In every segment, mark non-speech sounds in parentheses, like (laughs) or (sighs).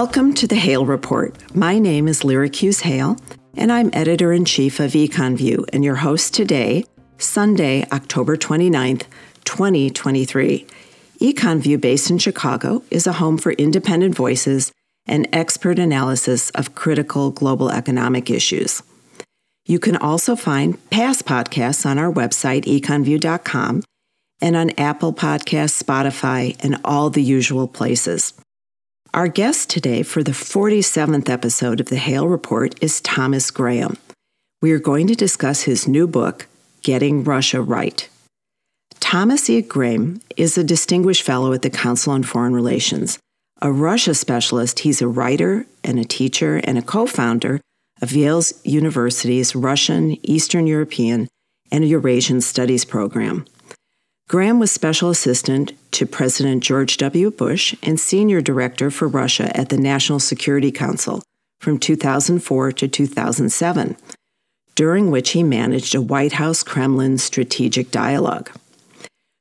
Welcome to the Hale Report. My name is Lyric Hughes Hale, and I'm editor in chief of EconView and your host today, Sunday, October 29th, 2023. EconView, based in Chicago, is a home for independent voices and expert analysis of critical global economic issues. You can also find past podcasts on our website, econview.com, and on Apple Podcasts, Spotify, and all the usual places. Our guest today for the 47th episode of the Hale Report is Thomas Graham. We are going to discuss his new book, Getting Russia Right. Thomas E. Graham is a distinguished fellow at the Council on Foreign Relations. A Russia specialist, he's a writer and a teacher and a co founder of Yale University's Russian, Eastern European, and Eurasian Studies program. Graham was special assistant to President George W. Bush and senior director for Russia at the National Security Council from 2004 to 2007, during which he managed a White House Kremlin strategic dialogue.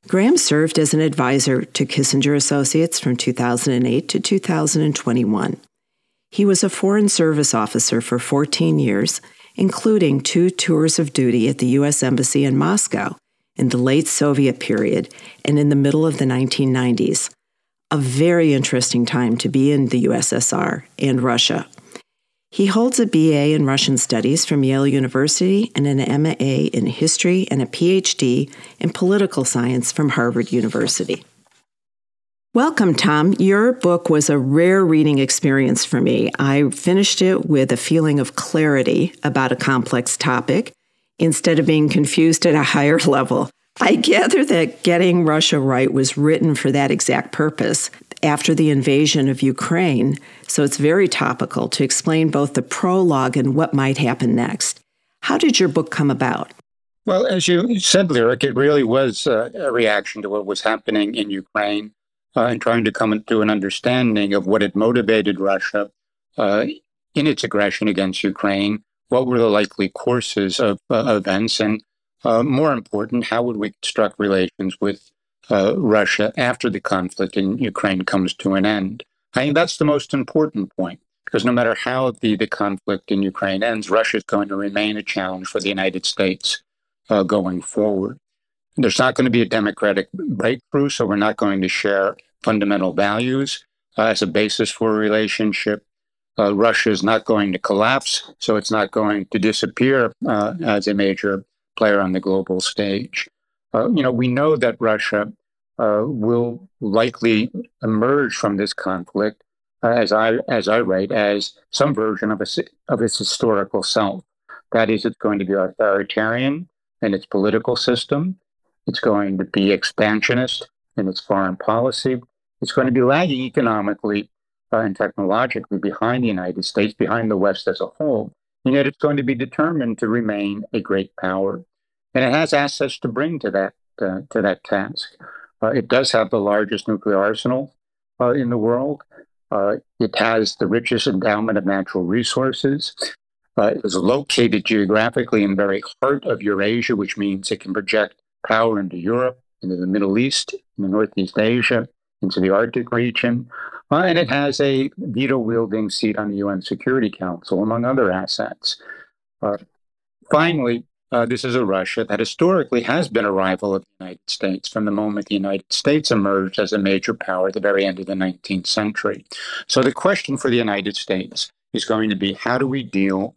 Graham served as an advisor to Kissinger Associates from 2008 to 2021. He was a Foreign Service officer for 14 years, including two tours of duty at the U.S. Embassy in Moscow in the late Soviet period and in the middle of the 1990s. A very interesting time to be in the USSR and Russia. He holds a BA in Russian Studies from Yale University and an MA in History and a PhD in Political Science from Harvard University. Welcome, Tom. Your book was a rare reading experience for me. I finished it with a feeling of clarity about a complex topic instead of being confused at a higher (laughs) level. I gather that Getting Russia Right was written for that exact purpose after the invasion of Ukraine, so it's very topical to explain both the prologue and what might happen next. How did your book come about? Well, as you said, Lyric, it really was uh, a reaction to what was happening in Ukraine uh, and trying to come to an understanding of what had motivated Russia uh, in its aggression against Ukraine what were the likely courses of uh, events, and uh, more important, how would we construct relations with uh, Russia after the conflict in Ukraine comes to an end? I think that's the most important point, because no matter how the, the conflict in Ukraine ends, Russia is going to remain a challenge for the United States uh, going forward. There's not going to be a democratic breakthrough, so we're not going to share fundamental values uh, as a basis for a relationship uh, Russia is not going to collapse, so it's not going to disappear uh, as a major player on the global stage. Uh, you know, we know that Russia uh, will likely emerge from this conflict, uh, as I as I write, as some version of a, of its historical self. That is, it's going to be authoritarian in its political system. It's going to be expansionist in its foreign policy. It's going to be lagging economically and technologically behind the United States, behind the West as a whole, and yet it's going to be determined to remain a great power. And it has assets to bring to that, uh, to that task. Uh, it does have the largest nuclear arsenal uh, in the world. Uh, it has the richest endowment of natural resources. Uh, it is located geographically in the very heart of Eurasia, which means it can project power into Europe, into the Middle East, into Northeast Asia, into the Arctic region. Uh, and it has a veto wielding seat on the UN Security Council, among other assets. Uh, finally, uh, this is a Russia that historically has been a rival of the United States from the moment the United States emerged as a major power at the very end of the 19th century. So the question for the United States is going to be how do we deal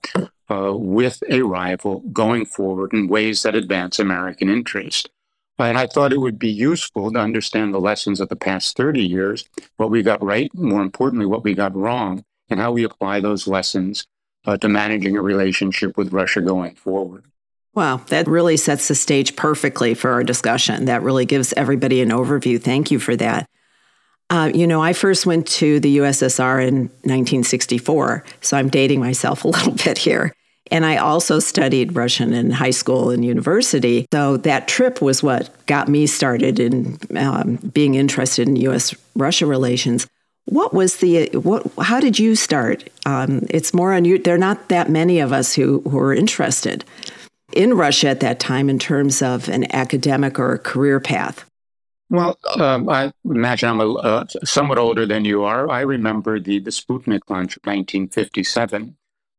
uh, with a rival going forward in ways that advance American interest? And I thought it would be useful to understand the lessons of the past 30 years, what we got right, and more importantly, what we got wrong, and how we apply those lessons uh, to managing a relationship with Russia going forward. Wow, that really sets the stage perfectly for our discussion. That really gives everybody an overview. Thank you for that. Uh, you know, I first went to the USSR in 1964, so I'm dating myself a (laughs) little bit here. And I also studied Russian in high school and university. So that trip was what got me started in um, being interested in U.S. Russia relations. What was the what? How did you start? Um, it's more on you. There are not that many of us who who are interested in Russia at that time in terms of an academic or career path. Well, um, I imagine I'm a, uh, somewhat older than you are. I remember the, the Sputnik launch of 1957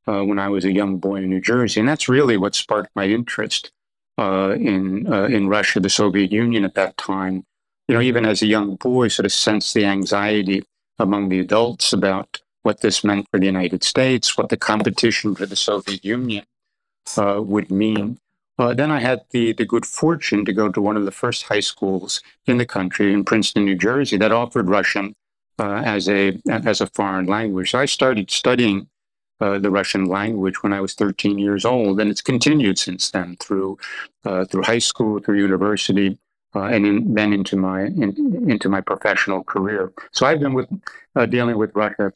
uh, when I was a young boy in New Jersey. And that's really what sparked my interest uh, in, uh, in Russia, the Soviet Union at that time. You know, even as a young boy, sort of sensed the anxiety among the adults about what this meant for the United States, what the competition for the Soviet Union uh, would mean. Uh, then I had the, the good fortune to go to one of the first high schools in the country in Princeton, New Jersey, that offered Russian uh, as a as a foreign language. So I started studying uh, the Russian language when I was 13 years old, and it's continued since then through uh, through high school, through university, uh, and in, then into my in, into my professional career. So I've been with uh, dealing with Russia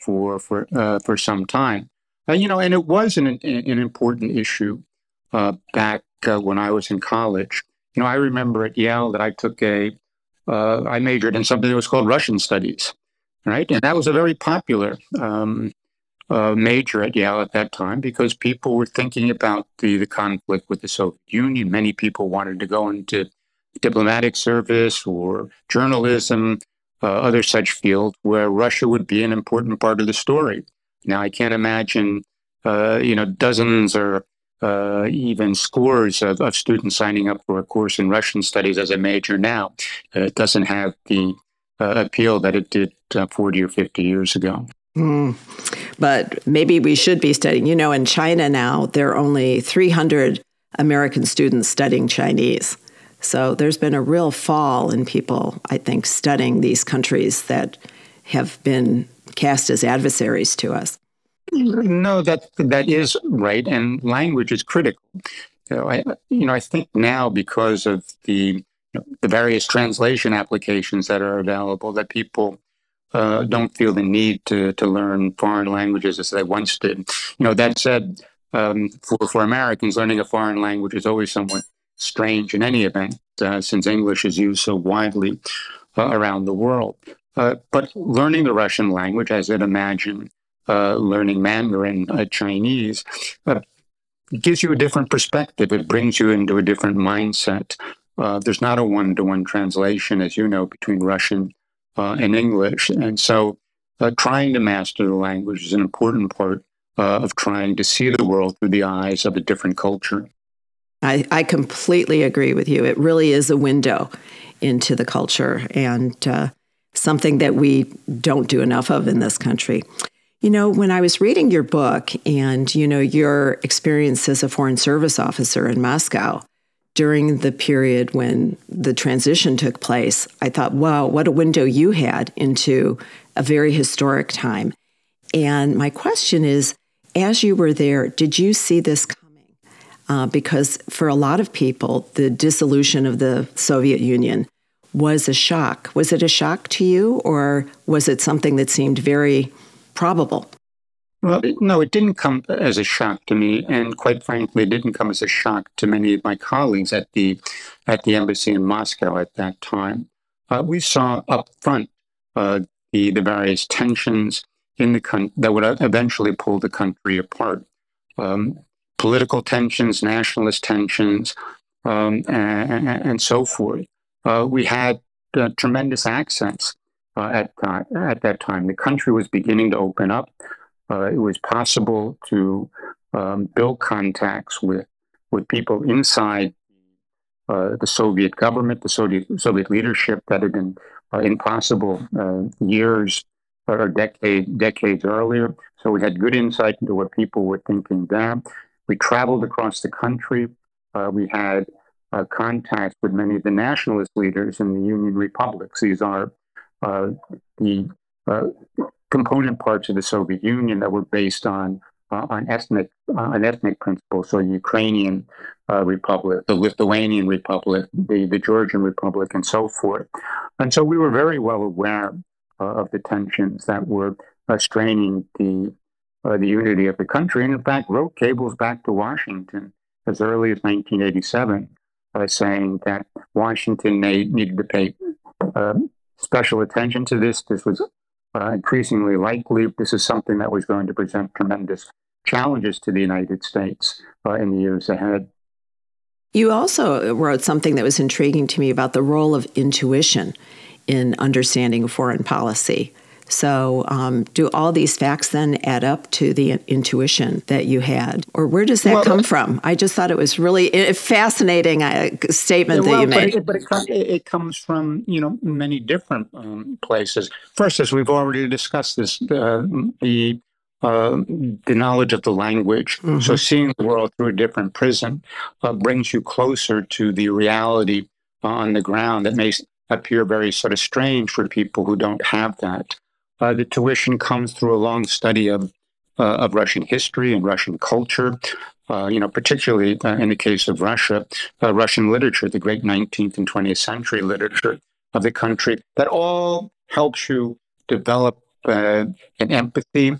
for for for some time, you know, and it was an an important issue uh, back uh, when I was in college. You know, I remember at Yale that I took a, uh, I majored in something that was called Russian studies, right? And that was a very popular um, uh, major at Yale at that time because people were thinking about the, the conflict with the Soviet Union. Many people wanted to go into diplomatic service or journalism, uh, other such fields where Russia would be an important part of the story. Now, I can't imagine, uh, you know, dozens or uh, even scores of, of, students signing up for a course in Russian studies as a major now. Uh, it doesn't have the uh, appeal that it did uh, 40 or 50 years ago. Mm. But maybe we should be studying. You know, in China now, there are only 300 American students studying Chinese. So there's been a real fall in people, I think, studying these countries that have been cast as adversaries to us. No, that that is right, and language is critical. You know, I you know I think now because of the you know, the various translation applications that are available, that people uh, don't feel the need to to learn foreign languages as they once did. You know, that said, um, for for Americans, learning a foreign language is always somewhat strange in any event, uh, since English is used so widely uh, around the world. Uh, but learning the Russian language, as I'd imagine, uh, learning Mandarin, uh, Chinese, gives you a different perspective. It brings you into a different mindset. There's not a one to one translation, as you know, between Russian uh, English. And so uh, trying to master the language is an important part of trying to see the world through the eyes of a different culture. I, I completely agree with you. It really is a window into the culture and something that we don't do enough of in this country. You know, when I was reading your book and, you know, your experience as a Foreign Service officer in Moscow during the period when the transition took place, I thought, wow, what a window you had into a very historic time. And my question is as you were there, did you see this coming? Uh, because for a lot of people, the dissolution of the Soviet Union was a shock. Was it a shock to you, or was it something that seemed very probable? Well, no, it didn't come as a shock to me, and quite frankly, it didn't come as a shock to many of my colleagues at the at the embassy in Moscow at that time. Uh, we saw up front uh, the the various tensions in the country that would eventually pull the country apart. Um, political tensions, nationalist tensions, um, and, and, so forth. Uh, we had uh, tremendous access uh, at, uh, at that time. The country was beginning to open up. Uh, it was possible to um, build contacts with, with people inside uh, the Soviet government, the Soviet, Soviet leadership that had been uh, impossible uh, years or decade, decades earlier. So we had good insight into what people were thinking there. We traveled across the country. we had uh, contacts with many of the nationalist leaders in the Union republics. These are uh, the uh, component parts of the Soviet Union that were based on uh, on ethnic on ethnic principles. So the Ukrainian Republic, the Lithuanian Republic, the the Georgian Republic, and so forth. And so we were very well aware of the tensions that were straining the uh, the unity of the country, and in fact wrote cables back to Washington as early as 1987, uh, saying that Washington needed to pay special attention to this. This was uh, increasingly likely. This is something that was going to present tremendous challenges to the United States uh, in the years ahead. You also wrote something that was intriguing to me about the role of intuition in understanding foreign policy. So, um, do all these facts then add up to the intuition that you had, or where does that well, come from? I just thought it was really a fascinating uh, statement well, that you made. But, it, but it, it, comes from you know many different um, places. First, as we've already discussed, this uh, the uh, the knowledge of the language. Mm-hmm. So seeing the world through a different prism uh, brings you closer to the reality on the ground that may appear very sort of strange for people who don't have that. Uh, the tuition comes through a long study of uh, of Russian history and Russian culture. Uh, you know, particularly uh, in the case of Russia, Russian literature, the great 19th and 20th century literature of the country, that all helps you develop an empathy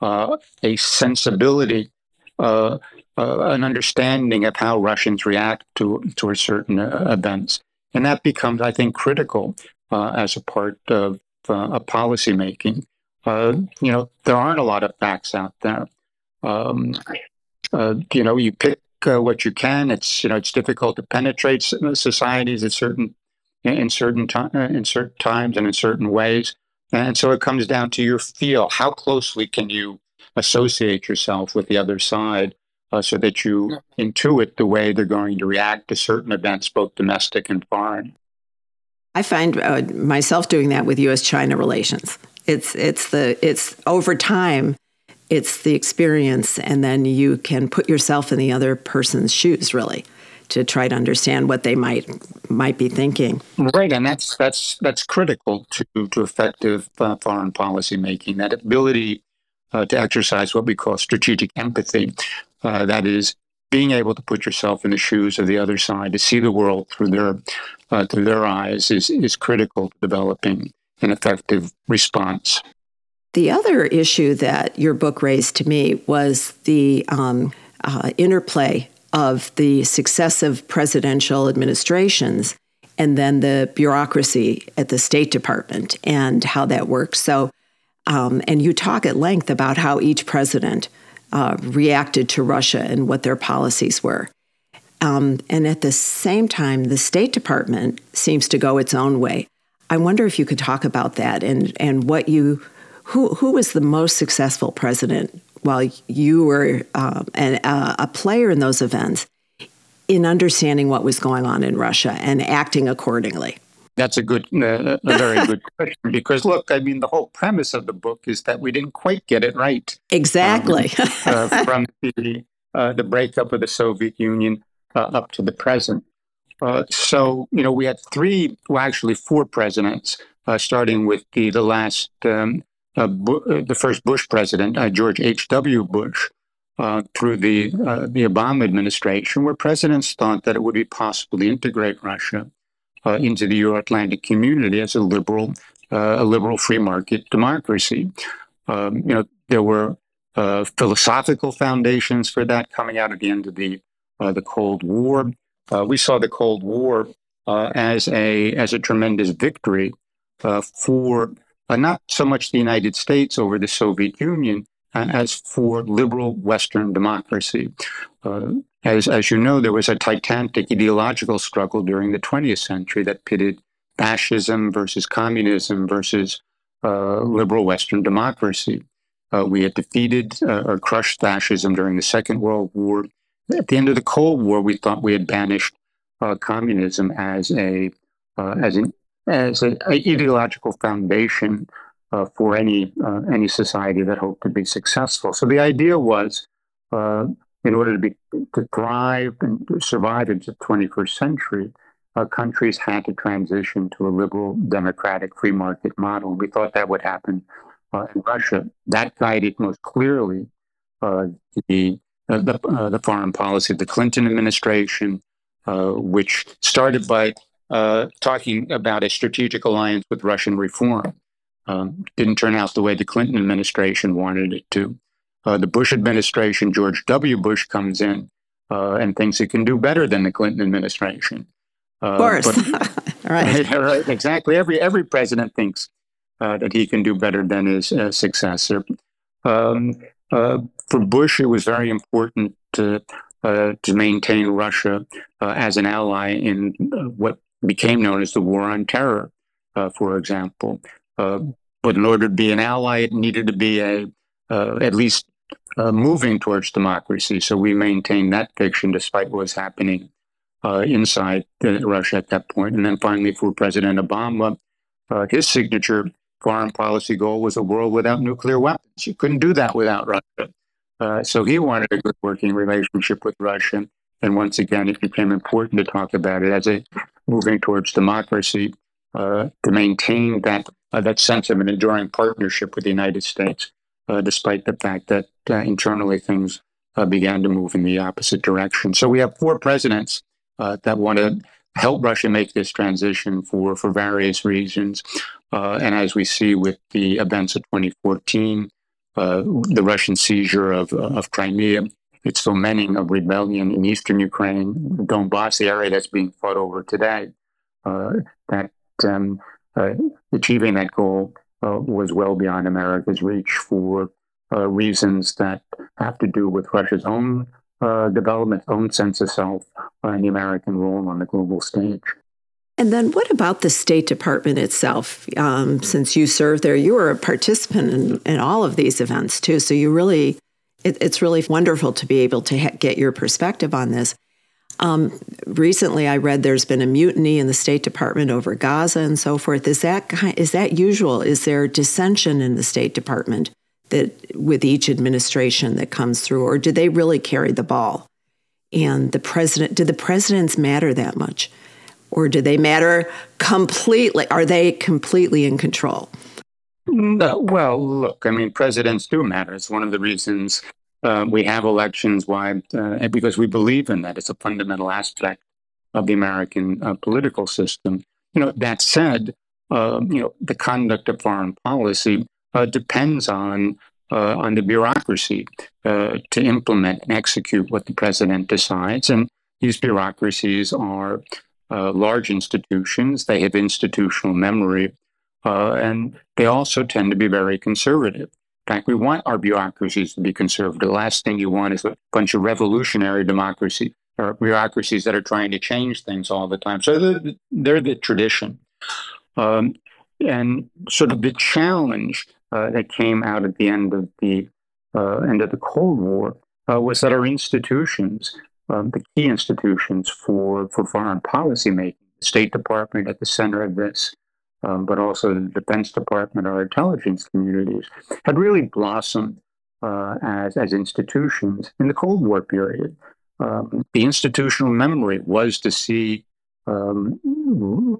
uh, a sensibility, uh, uh, an understanding of how Russians react to to certain uh, events, and that becomes, I think, critical uh, as a part of, Uh, of policy making. Uh, mm-hmm. you know, there aren't a lot of facts out there. Um, uh, you know, you pick what you can. It's you know, it's difficult to penetrate societies at certain in certain time in certain times and in certain ways. And so it comes down to your feel. How closely can you associate yourself with the other side uh, so that you intuit the way they're going to react to certain events, both domestic and foreign? I find uh, myself doing that with U.S.-China relations. It's it's the it's over time, it's the experience, and then you can put yourself in the other person's shoes, really to try to understand what they might might be thinking. Right, and that's that's that's critical to to effective uh, foreign policy making. That ability uh, to exercise what we call strategic empathy. Uh, that is being able to put yourself in the shoes of the other side, to see the world through their uh, through their eyes, is is critical to developing an effective response. The other issue that your book raised to me was the um, uh, interplay of the successive presidential administrations and then the bureaucracy at the State Department and how that works. So, um, and you talk at length about how each president uh, reacted to Russia and what their policies were. Um, and at the same time, the State Department seems to go its own way. I wonder if you could talk about that and, and what you, who, who was the most successful president while you were uh, an, uh, a player in those events in understanding what was going on in Russia and acting accordingly? That's a good, uh, a very good (laughs) question. Because look, I mean, the whole premise of the book is that we didn't quite get it right. Exactly. Um, uh, from the uh, the breakup of the Soviet Union up to the present. Uh, so you know, we had three, well, actually four presidents, uh, starting with the the last um, uh, uh, the first Bush president, uh, George H.W. Bush, uh, through the uh, the Obama administration, where presidents thought that it would be possible to integrate Russia uh, into the Euro-Atlantic community as a liberal a liberal free market democracy. Um, you know, there were philosophical foundations for that coming out at the end of the the Cold War. we saw the Cold War as a as a tremendous victory for uh, not so much the United States over the Soviet Union uh, as for liberal Western democracy. Uh, as, as you know, there was a titanic ideological struggle during the 20th century that pitted fascism versus communism versus uh, liberal Western democracy. Uh, we had defeated uh, or crushed fascism during the Second World War. At the end of the Cold War, we thought we had banished communism as a as an as an ideological foundation uh, for any uh, any society that hoped to be successful. So the idea was, uh, in order to be to thrive and to survive into the 21st century, uh, countries had to transition to a liberal, democratic, free market model. We thought that would happen uh, in Russia. That guided most clearly uh, the the, the foreign policy of the Clinton administration, which started by uh, talking about a strategic alliance with Russian reform. Um, didn't turn out the way the Clinton administration wanted it to. Uh, the Bush administration, George W. Bush comes in uh, and thinks it can do better than the Clinton administration. Uh, of course, but, (laughs) right. (laughs) right, exactly. Every every president thinks uh, that he can do better than his uh, successor. Um, for Bush, it was very important to uh, to maintain Russia uh, as an ally in uh, what became known as the War on Terror, uh, for example. Uh, but in order to be an ally, it needed to be a at least moving towards democracy. So we maintained that fiction despite what was happening inside Russia at that point. And then finally, for President Obama, his signature foreign policy goal was a world without nuclear weapons. You couldn't do that without Russia. Uh, so he wanted a good working relationship with Russia. And once again, it became important to talk about it as a moving towards democracy uh, to maintain that uh, that sense of an enduring partnership with the United States, uh, despite the fact that uh, internally things uh, began to move in the opposite direction. So we have four presidents that want to help Russia make this transition for for various reasons. and as we see with the events of 2014, uh, the Russian seizure of, uh, of Crimea, its fomenting of rebellion in eastern Ukraine, Donbass, the area that's being fought over today, uh, that um, uh, achieving that goal uh, was well beyond America's reach for reasons that have to do with Russia's own development, own sense of self, and the American role on the global stage. And then, what about the State Department itself? Um, since you served there, you were a participant in, in all of these events too. So you really, it, it's really wonderful to be able to ha- get your perspective on this. Um, recently, I read there's been a mutiny in the State Department over Gaza and so forth. Is that is that usual? Is there dissension in the State Department that with each administration that comes through, or do they really carry the ball? And the president, do the presidents matter that much? or do they matter completely? Are they completely in control? No, well, look, I mean, presidents do matter. It's one of the reasons uh, we have elections. Why? Uh, because we believe in that. It's a fundamental aspect of the American uh, political system. You know, that said, uh, you know, the conduct of foreign policy uh, depends on uh, on the bureaucracy to implement and execute what the president decides, and these bureaucracies are uh, large institutions. They have institutional memory, uh, and they also tend to be very conservative. In fact, we want our bureaucracies to be conservative. The last thing you want is a bunch of revolutionary democracy or bureaucracies that are trying to change things all the time. So they're, they're the tradition. Um, and sort of the challenge uh, that came out at the end of the uh, end of the Cold War uh, was that our institutions um, the key institutions for, for foreign policy making. The State Department at the center of this, um, but also the Defense Department, our intelligence communities, had really blossomed uh, as, as institutions in the Cold War period. Um, the institutional memory was to see um,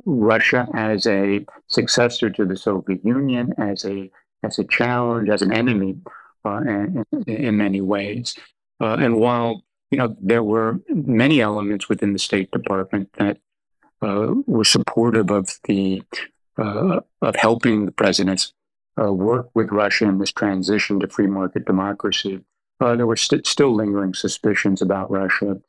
Russia as a successor to the Soviet Union, as a as a challenge, as an enemy uh, in, in, many ways. Uh, and while you know, there were many elements within the State Department that uh, were supportive of the uh, of helping the presidents uh, work with Russia in this transition to free market democracy. Uh, there were st- still lingering suspicions about Russia,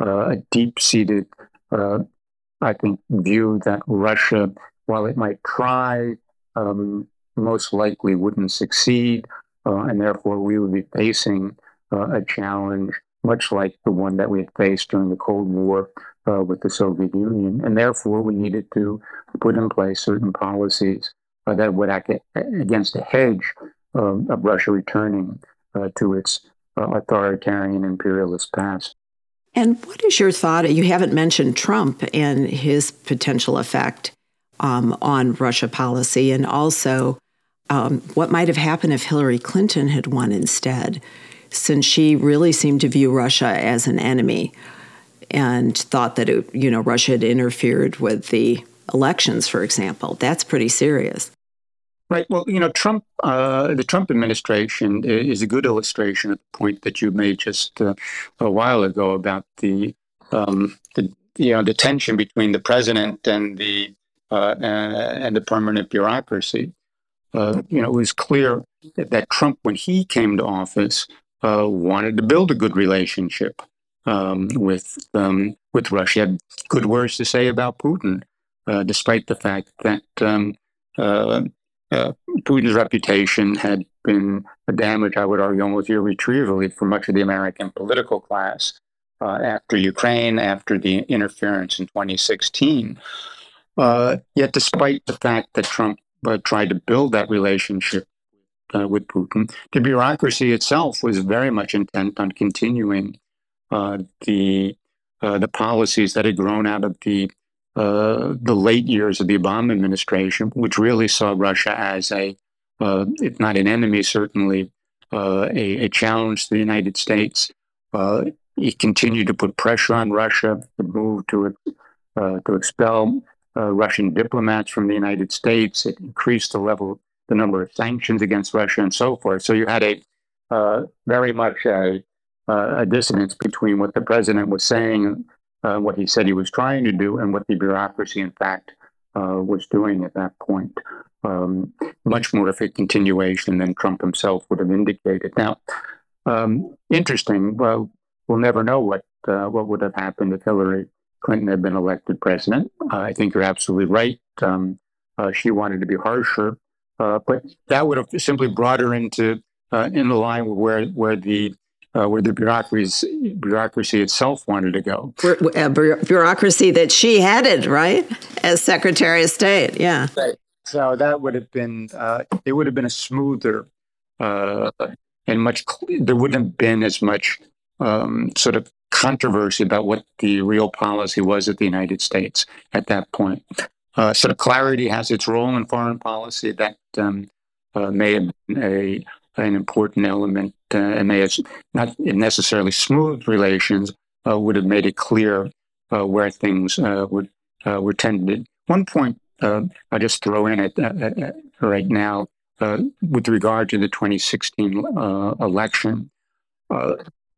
a deep-seated, I think, view that Russia, while it might try, um, most likely wouldn't succeed, and therefore we would be facing a challenge much like the one that we had faced during the Cold War uh, with the Soviet Union. And therefore, we needed to put in place certain policies uh, that would act against a hedge of Russia returning uh, to its uh, authoritarian imperialist past. And what is your thought? You haven't mentioned Trump and his potential effect um, on Russia policy, and also um, what might have happened if Hillary Clinton had won instead since she really seemed to view Russia as an enemy and thought that it, you know Russia had interfered with the elections, for example. That's pretty serious. Right. Well, you know, Trump, uh, the Trump administration is a good illustration of the point that you made just uh, a while ago about the, um, the, you know, the tension between the president and the uh, and the permanent bureaucracy. Uh, you know, it was clear that Trump, when he came to office, uh, wanted to build a good relationship um, with um, with Russia. Had good words to say about Putin, uh, despite the fact that um, uh, uh Putin's reputation had been damaged. I would argue almost irretrievably for much of the American political class uh, after Ukraine, after the interference in 2016. Uh, yet, despite the fact that Trump uh, tried to build that relationship uh, with Putin, the bureaucracy itself was very much intent on continuing uh, the uh, the policies that had grown out of the the late years of the Obama administration, which really saw Russia as a, if not an enemy, certainly a, a, challenge to the United States. he continued to put pressure on Russia to move to to expel uh, Russian diplomats from the United States. It increased the level, the number of sanctions against Russia, and so forth. So you had a uh, very much a, a, dissonance between what the president was saying, uh, what he said he was trying to do, and what the bureaucracy, in fact, uh, was doing at that point. Um, much more of a continuation than Trump himself would have indicated. Now, um, interesting. Well, we'll never know what uh, what would have happened if Hillary Clinton had been elected president. Uh, I think you're absolutely right. Um, uh, she wanted to be harsher, uh, but that would have simply brought her into uh, in the line where where the uh, where the bureaucracy bureaucracy itself wanted to go. A bureaucracy that she headed, right, as Secretary of State. Yeah. Right. So that would have been uh, it would have been a smoother and much. There wouldn't have been as much um, sort of controversy about what the real policy was of the United States at that point. Uh, of clarity has its role in foreign policy that um, uh, may have been a, an important element uh, and may have not necessarily smooth relations, uh, would have made it clear uh, where things uh, would were tended. One point I'll just throw in it right now with regard to the 2016 election.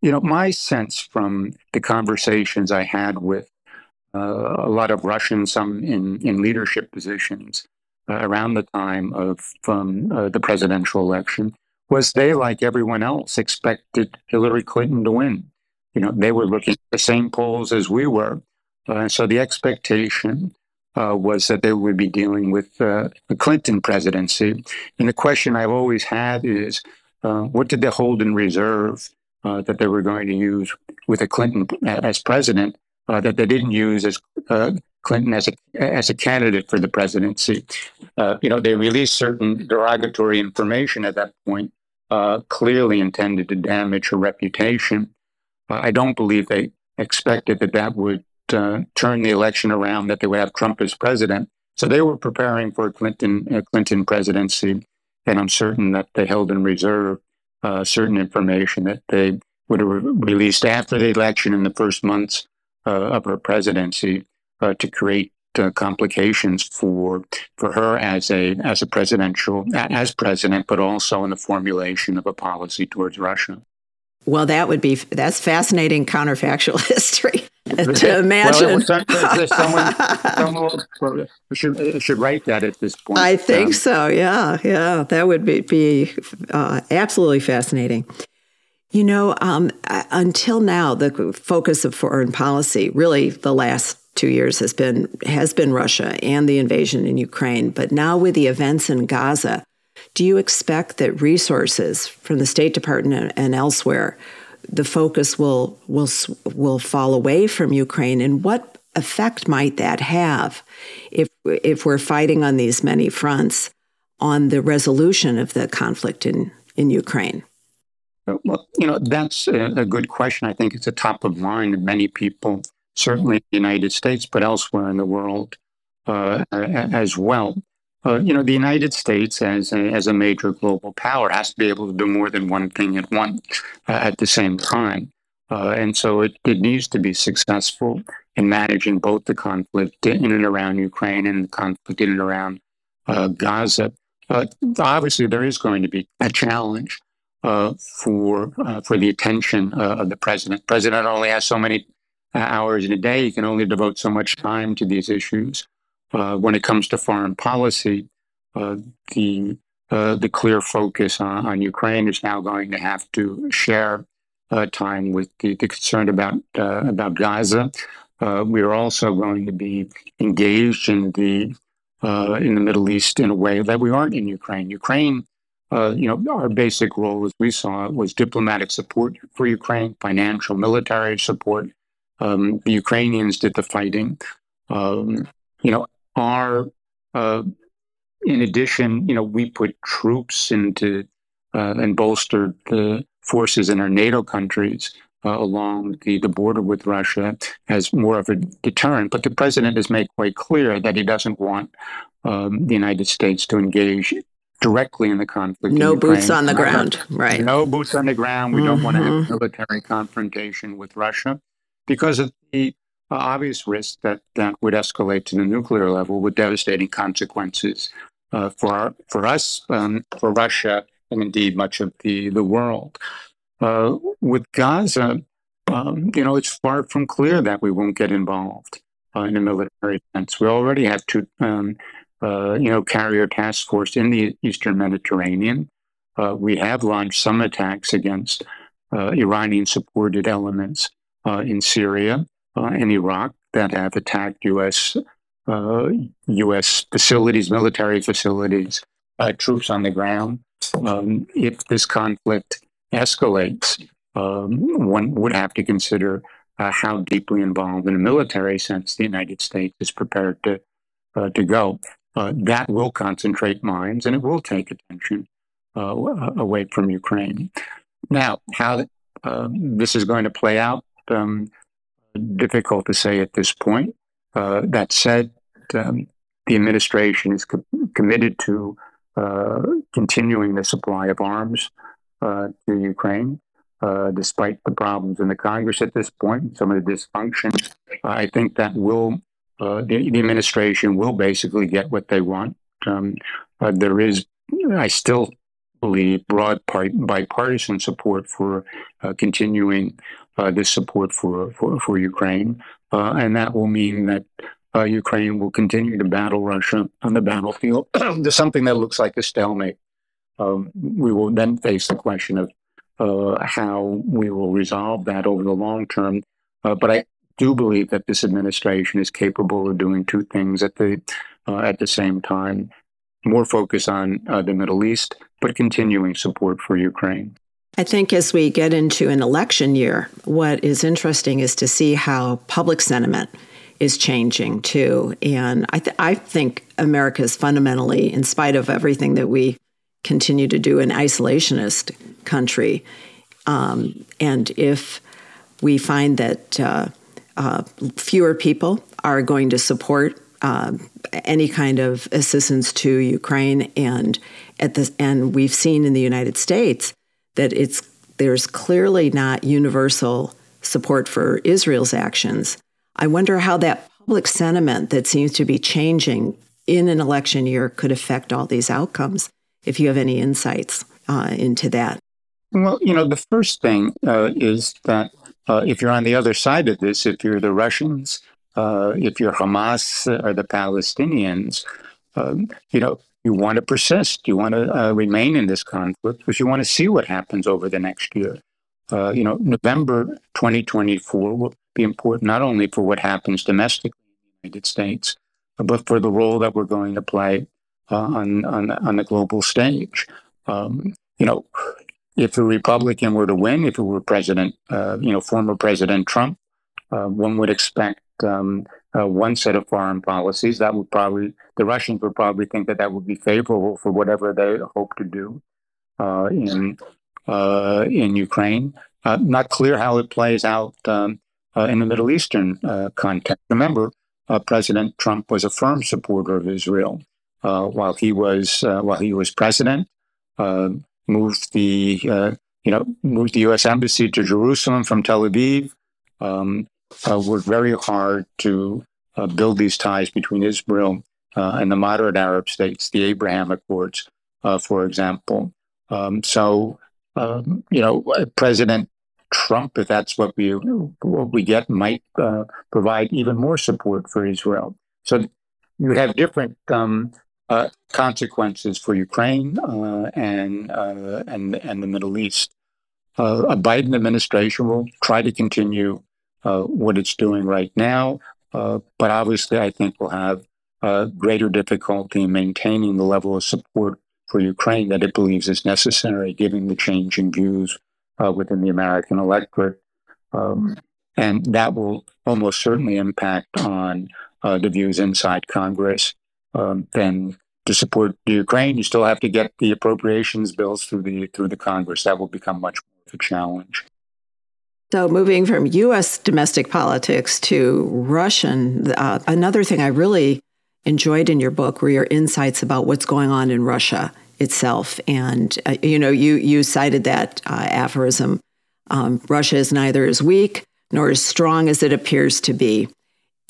You know, my sense from the conversations I had with uh, a lot of Russians, some in, in leadership positions uh, around the time of um, uh, the presidential election, was they, like everyone else, expected Hillary Clinton to win. You know, they were looking at the same polls as we were. Uh, so the expectation uh, was that they would be dealing with uh, the Clinton presidency. And the question I've always had is, what did they hold in reserve uh, that they were going to use with a Clinton as president uh, that they didn't use as uh, Clinton as a as a candidate for the presidency. Uh, you know, they released certain derogatory information at that point, uh, clearly intended to damage her reputation. I don't believe they expected that that would turn the election around, that they would have Trump as president. So they were preparing for a Clinton Clinton presidency, and I'm certain that they held in reserve uh, certain information that they would have released after the election in the first months uh, of her presidency uh, to create uh, complications for for her as a as a presidential as president, but also in the formulation of a policy towards Russia. Well, that would be that's fascinating counterfactual (laughs) history (laughs) to imagine. (laughs) Well, someone, someone should, should write that at this point. I think um, so. Yeah, yeah, that would be, be uh, absolutely fascinating. You know, um, until now, the focus of foreign policy, really, the last two years has been has been Russia and the invasion in Ukraine. But now, with the events in Gaza, do you expect that resources from the State Department and elsewhere the focus will will will fall away from Ukraine, and what effect might that have if if we're fighting on these many fronts on the resolution of the conflict in in Ukraine? Well, you know that's a, good question. I think it's a top of mind of many people, certainly in the United States, but elsewhere in the world uh, as well. Uh, you know, the United States, as a, as a major global power, has to be able to do more than one thing at once uh, at the same time. Uh, and so it, it needs to be successful in managing both the conflict in and around Ukraine and the conflict in and around uh, Gaza. Uh, obviously, there is going to be a challenge uh, for for the attention of the president. The President only has so many hours in a day; he can only devote so much time to these issues. Uh, when it comes to foreign policy, uh, the uh, the clear focus on, on, Ukraine is now going to have to share uh, time with the, the, concern about uh, about Gaza. we are also going to be engaged in the in the Middle East in a way that we aren't in Ukraine. Ukraine uh, you know, our basic role, as we saw, was diplomatic support for Ukraine, financial, military support. Um, the Ukrainians did the fighting. Um, you know, our uh, in addition, you know, we put troops into uh, and bolstered the forces in our NATO countries uh, along the, the border with Russia as more of a deterrent. But the president has made quite clear that he doesn't want um, the United States to engage directly in the conflict. No boots on the ground, right? No boots on the ground. We mm-hmm. don't want to have military confrontation with Russia because of the obvious risk that that would escalate to the nuclear level with devastating consequences uh, for our, for us, um, for Russia, and indeed much of the the world. Uh, with Gaza, um, you know, it's far from clear that we won't get involved uh, in a military sense. We already have two, um, uh, you know, carrier task force in the Eastern Mediterranean. Uh, we have launched some attacks against uh, Iranian-supported elements uh, in Syria and Iraq that have attacked U.S. U.S. facilities, military facilities, troops on the ground. Um, if this conflict escalates, um, one would have to consider uh, how deeply involved in a military sense the United States is prepared to uh, to go. Uh, that will concentrate minds and it will take attention uh, away from Ukraine. Now, how this is going to play out, um, difficult to say at this point. Uh, that said, um, the administration is co- committed to uh, continuing the supply of arms uh, to Ukraine, uh, despite the problems in the Congress at this point, some of the dysfunction. I think that will uh, the, the, administration will basically get what they want. Um, there is, I still believe, broad part, bipartisan support for uh, continuing this support for for, for Ukraine, and that will mean that. Ukraine will continue to battle Russia on the battlefield. (clears throat) There's something that looks like a stalemate um, we will then face the question of uh, how we will resolve that over the long term. Uh, but I do believe that this administration is capable of doing two things at the uh, at the same time: more focus on uh, the Middle East, but continuing support for Ukraine. I think as we get into an election year, what is interesting is to see how public sentiment is changing too. And I, th- I think America is fundamentally, in spite of everything that we continue to do an isolationist country. Um, and if we find that uh, uh, fewer people are going to support uh, any kind of assistance to Ukraine, and at the and we've seen in the United States that it's there's clearly not universal support for Israel's actions. I wonder how that public sentiment that seems to be changing in an election year could affect all these outcomes if you have any insights uh, into that. Well, you know, the first thing uh, is that uh, if you're on the other side of this, if you're the Russians, uh, if you're Hamas or the Palestinians, um, you know, you want to persist. You want to uh, remain in this conflict because you want to see what happens over the next year. Uh, you know, November 2024 will be important not only for what happens domestically in the United States, but for the role that we're going to play uh, on, on on the global stage. Um, you know, if a Republican were to win, if it were President, uh, you know, former President Trump, uh, one would expect um, uh, one set of foreign policies. That would probably the Russians would probably think that that would be favorable for whatever they hope to do uh, in uh, in Ukraine. not clear how it plays out um, in the Middle Eastern context. Remember, President Trump was a firm supporter of Israel uh, while he was uh, while he was president. Uh, moved the you know moved the U.S. embassy to Jerusalem from Tel Aviv. Um, worked very hard to build these ties between Israel and the moderate Arab states, the Abraham Accords, for example. Um, so um, you know, President Trump, if that's what we what we get, might uh, provide even more support for Israel. So you have different um, uh, consequences for Ukraine uh, and uh, and and the Middle East. Uh, a Biden administration will try to continue uh, what it's doing right now, uh, but obviously, I think we'll have greater difficulty in maintaining the level of support for Ukraine that it believes is necessary, given the changing views uh, within the American electorate. Um, and that will almost certainly impact on uh, the views inside Congress. Um, then to support Ukraine, you still have to get the appropriations bills through the through the Congress. That will become much more of a challenge. So, moving from U.S. domestic politics to Russian, uh, another thing I really enjoyed in your book were your insights about what's going on in Russia itself. And uh, you know, you you cited that uh, aphorism: um, "Russia is neither as weak nor as strong as it appears to be."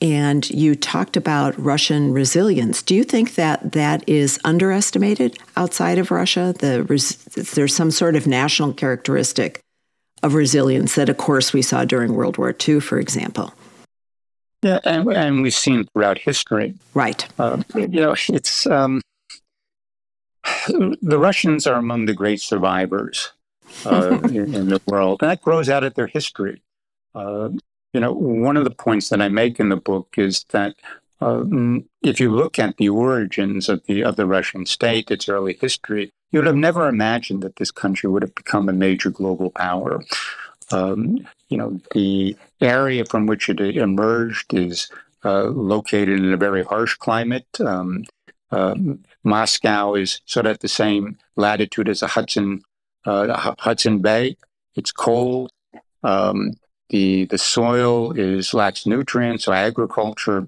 And you talked about Russian resilience. Do you think that that is underestimated outside of Russia? The there's some sort of national characteristic of resilience that, of course, we saw during World War II, for example. Yeah, and, and we've seen throughout history. Right. Uh, you know, it's um, the Russians are among the great survivors uh, (laughs) in, in, the world, and that grows out of their history. Uh, you know, one of the points that I make in the book is that uh, if you look at the origins of the of the Russian state, its early history, you would have never imagined that this country would have become a major global power. Um, you know, the area from which it emerged is uh, located in a very harsh climate. Um, um, Moscow is sort of at the same latitude as the Hudson uh, Hudson Bay. It's cold. Um, the the soil is lacks nutrients, so agriculture uh,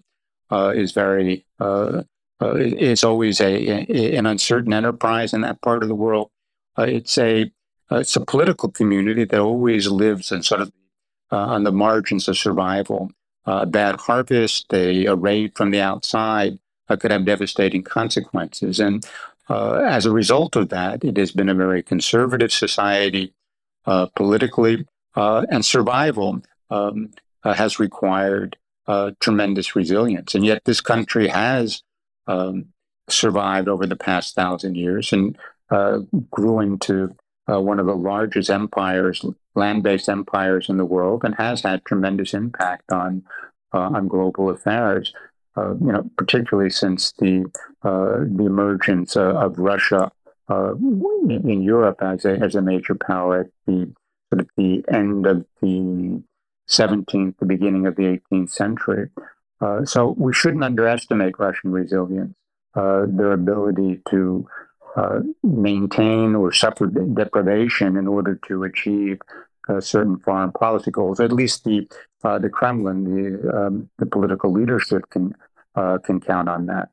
is very uh, uh, is always a, a, an uncertain enterprise in that part of the world. Uh, it's a it's a political community that always lives in sort of uh, on the margins of survival. Bad harvest, a, raid from the outside could have devastating consequences, and as a result of that, it has been a very conservative society politically uh, and survival um, uh, has required uh, tremendous resilience. And yet, this country has um, survived over the past thousand years and uh, grew into uh, one of the largest empires, land-based empires in the world, and has had tremendous impact on on global affairs. Uh, you know, particularly since the uh, the emergence uh, of Russia in, in, Europe as a as a major power at the sort of the end of the 17th, the beginning of the 18th century. Uh, so we shouldn't underestimate Russian resilience, uh, their ability to uh, maintain or suffer deprivation in order to achieve uh, certain foreign policy goals. At least the uh, the Kremlin, the um, the political leadership can uh, can count on that.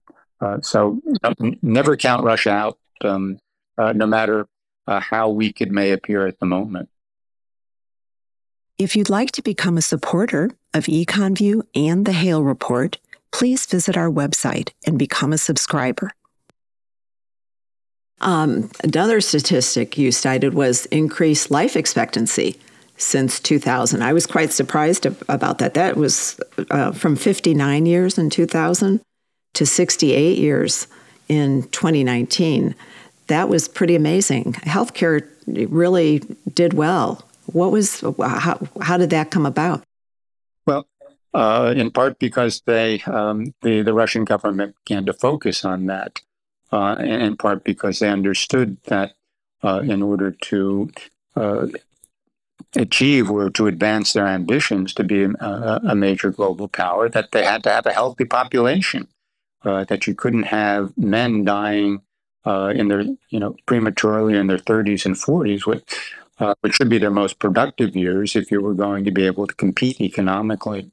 so never count Russia out, um, no matter how weak it may appear at the moment. If you'd like to become a supporter of EconView and the Hale Report, please visit our website and become a subscriber. Um, another statistic you cited was increased life expectancy since 2000. I was quite surprised about that. That was uh, from 59 years in 2000 to 68 years in 2019. That was pretty amazing. Healthcare really did well what was how, how did that come about? Well, uh, in part because they um, the the Russian government began to focus on that, uh, and in part because they understood that uh, in order to uh, achieve or to advance their ambitions to be a, a, major global power, that they had to have a healthy population, uh, that you couldn't have men dying uh, in their you know prematurely in their 30s and 40s with uh, which should be their most productive years if you were going to be able to compete economically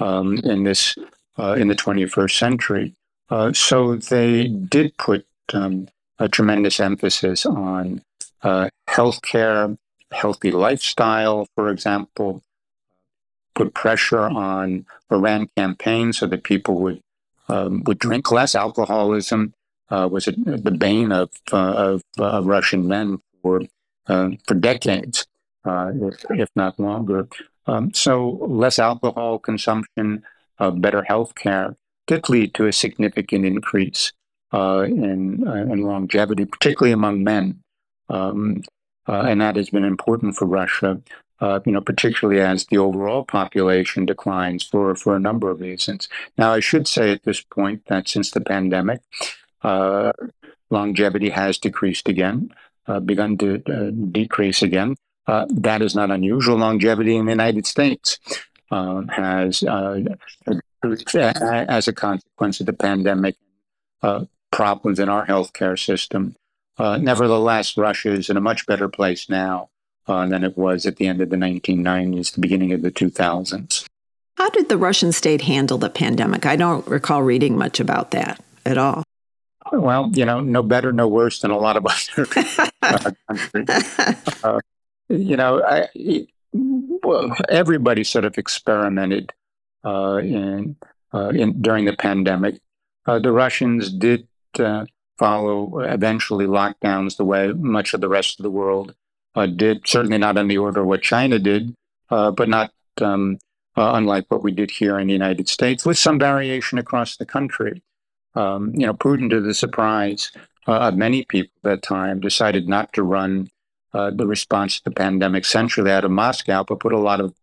um, in this uh, in the 21st century. Uh, so they did put um, a tremendous emphasis on uh, healthcare, healthy lifestyle, for example. Put pressure on Iran campaigns so that people would um, would drink less. Alcoholism uh, was a, the bane of uh, of Russian men for uh, for decades, uh, if, if, not longer. Um, so less alcohol consumption, uh, better health care did lead to a significant increase uh, in, uh, in longevity, particularly among men. Um, and that has been important for Russia. Uh, you know, particularly as the overall population declines for, for a number of reasons. Now, I should say at this point that since the pandemic, uh, longevity has decreased again, uh, begun to uh, decrease again. Uh, that is not unusual. Longevity in the United States um, has, uh, as a consequence of the pandemic, uh, problems in our healthcare system. Uh, nevertheless, Russia is in a much better place now than it was at the end of the 1990s, the beginning of the 2000s. How did the Russian state handle the pandemic? I don't recall reading much about that at all. Well, you know, no better, no worse than a lot of (laughs) other uh, countries. Uh, you know, I, well, everybody sort of experimented uh, in, uh, in during the pandemic. Uh, the Russians did follow eventually lockdowns the way much of the rest of the world did. Certainly not on the order of what China did, but not um, unlike what we did here in the United States, with some variation across the country um, you know, Putin, to the surprise uh, of many people at that time, decided not to run uh, the response to the pandemic centrally out of Moscow, but put a lot of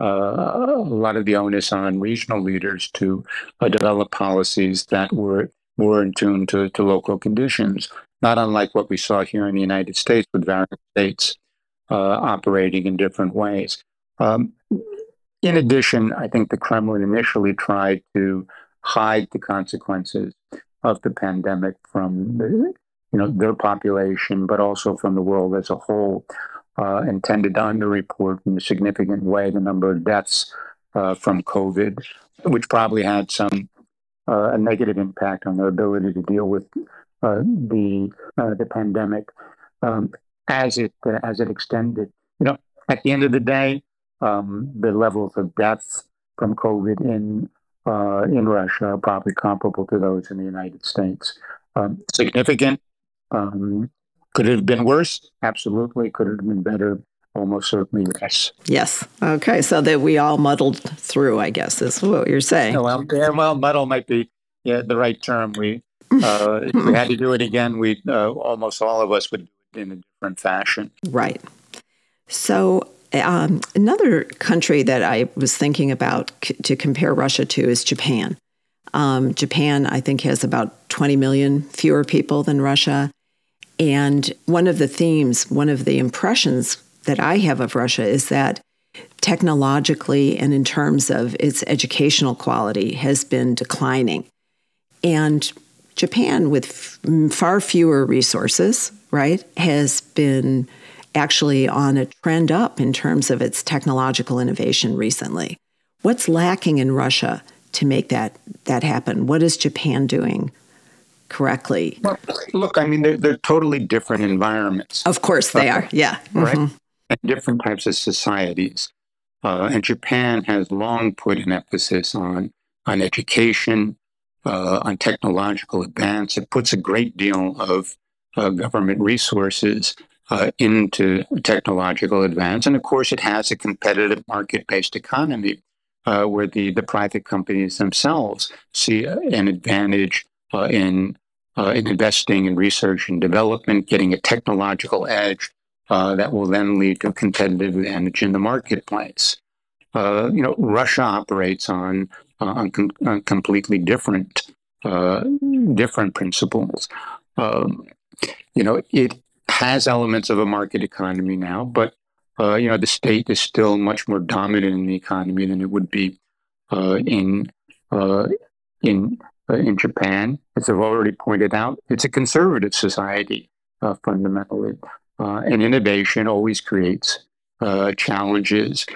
uh, a lot of the onus on regional leaders to uh, develop policies that were more in tune to, to local conditions, not unlike what we saw here in the United States with various states uh, operating in different ways. Um, in addition, I think the Kremlin initially tried to hide the consequences of the pandemic from you know their population, but also from the world as a whole, uh, and tended to underreport in a significant way the number of deaths uh, from COVID, which probably had some uh, a negative impact on their ability to deal with uh, the uh, the pandemic um, as it as it extended. You know, at the end of the day, um, the levels of deaths from COVID in uh, in Russia are probably comparable to those in the United States. Um, significant. Um, could it have been worse? Absolutely. Could it have been better? Almost certainly, yes. Yes. Okay. So that we all muddled through, I guess, is what you're saying. Yeah, well, yeah, well, muddle might be yeah, the right term. We, (laughs) uh, if we had to do it again, we uh, almost all of us would do it in a different fashion. Right. So um, another country that I was thinking about c- to compare Russia to is Japan. Um, Japan, I think, has about 20 million fewer people than Russia. And one of the themes, one of the impressions that I have of Russia is that technologically and in terms of its educational quality has been declining. And Japan, with f- far fewer resources, right, has been actually on a trend up in terms of its technological innovation recently. What's lacking in Russia to make that that happen? What is Japan doing correctly? Well, look, I mean, they're, they're totally different environments. Of course, they are. (laughs) Yeah, right. Mm-hmm. And different types of societies. Uh, and Japan has long put an emphasis on on education, uh, on technological advance. It puts a great deal of uh, government resources uh, into technological advance. And of course, it has a competitive market based economy uh, where the, the private companies themselves see an advantage uh, in, uh, in investing in research and development, getting a technological edge uh, that will then lead to a competitive advantage in the marketplace. Uh, you know, Russia operates on, on, com- on completely different different principles. Um, you know, it has elements of a market economy now, but uh, you know the state is still much more dominant in the economy than it would be uh, in uh, in uh, in Japan. As I've already pointed out, it's a conservative society uh, fundamentally, uh, and innovation always creates challenges,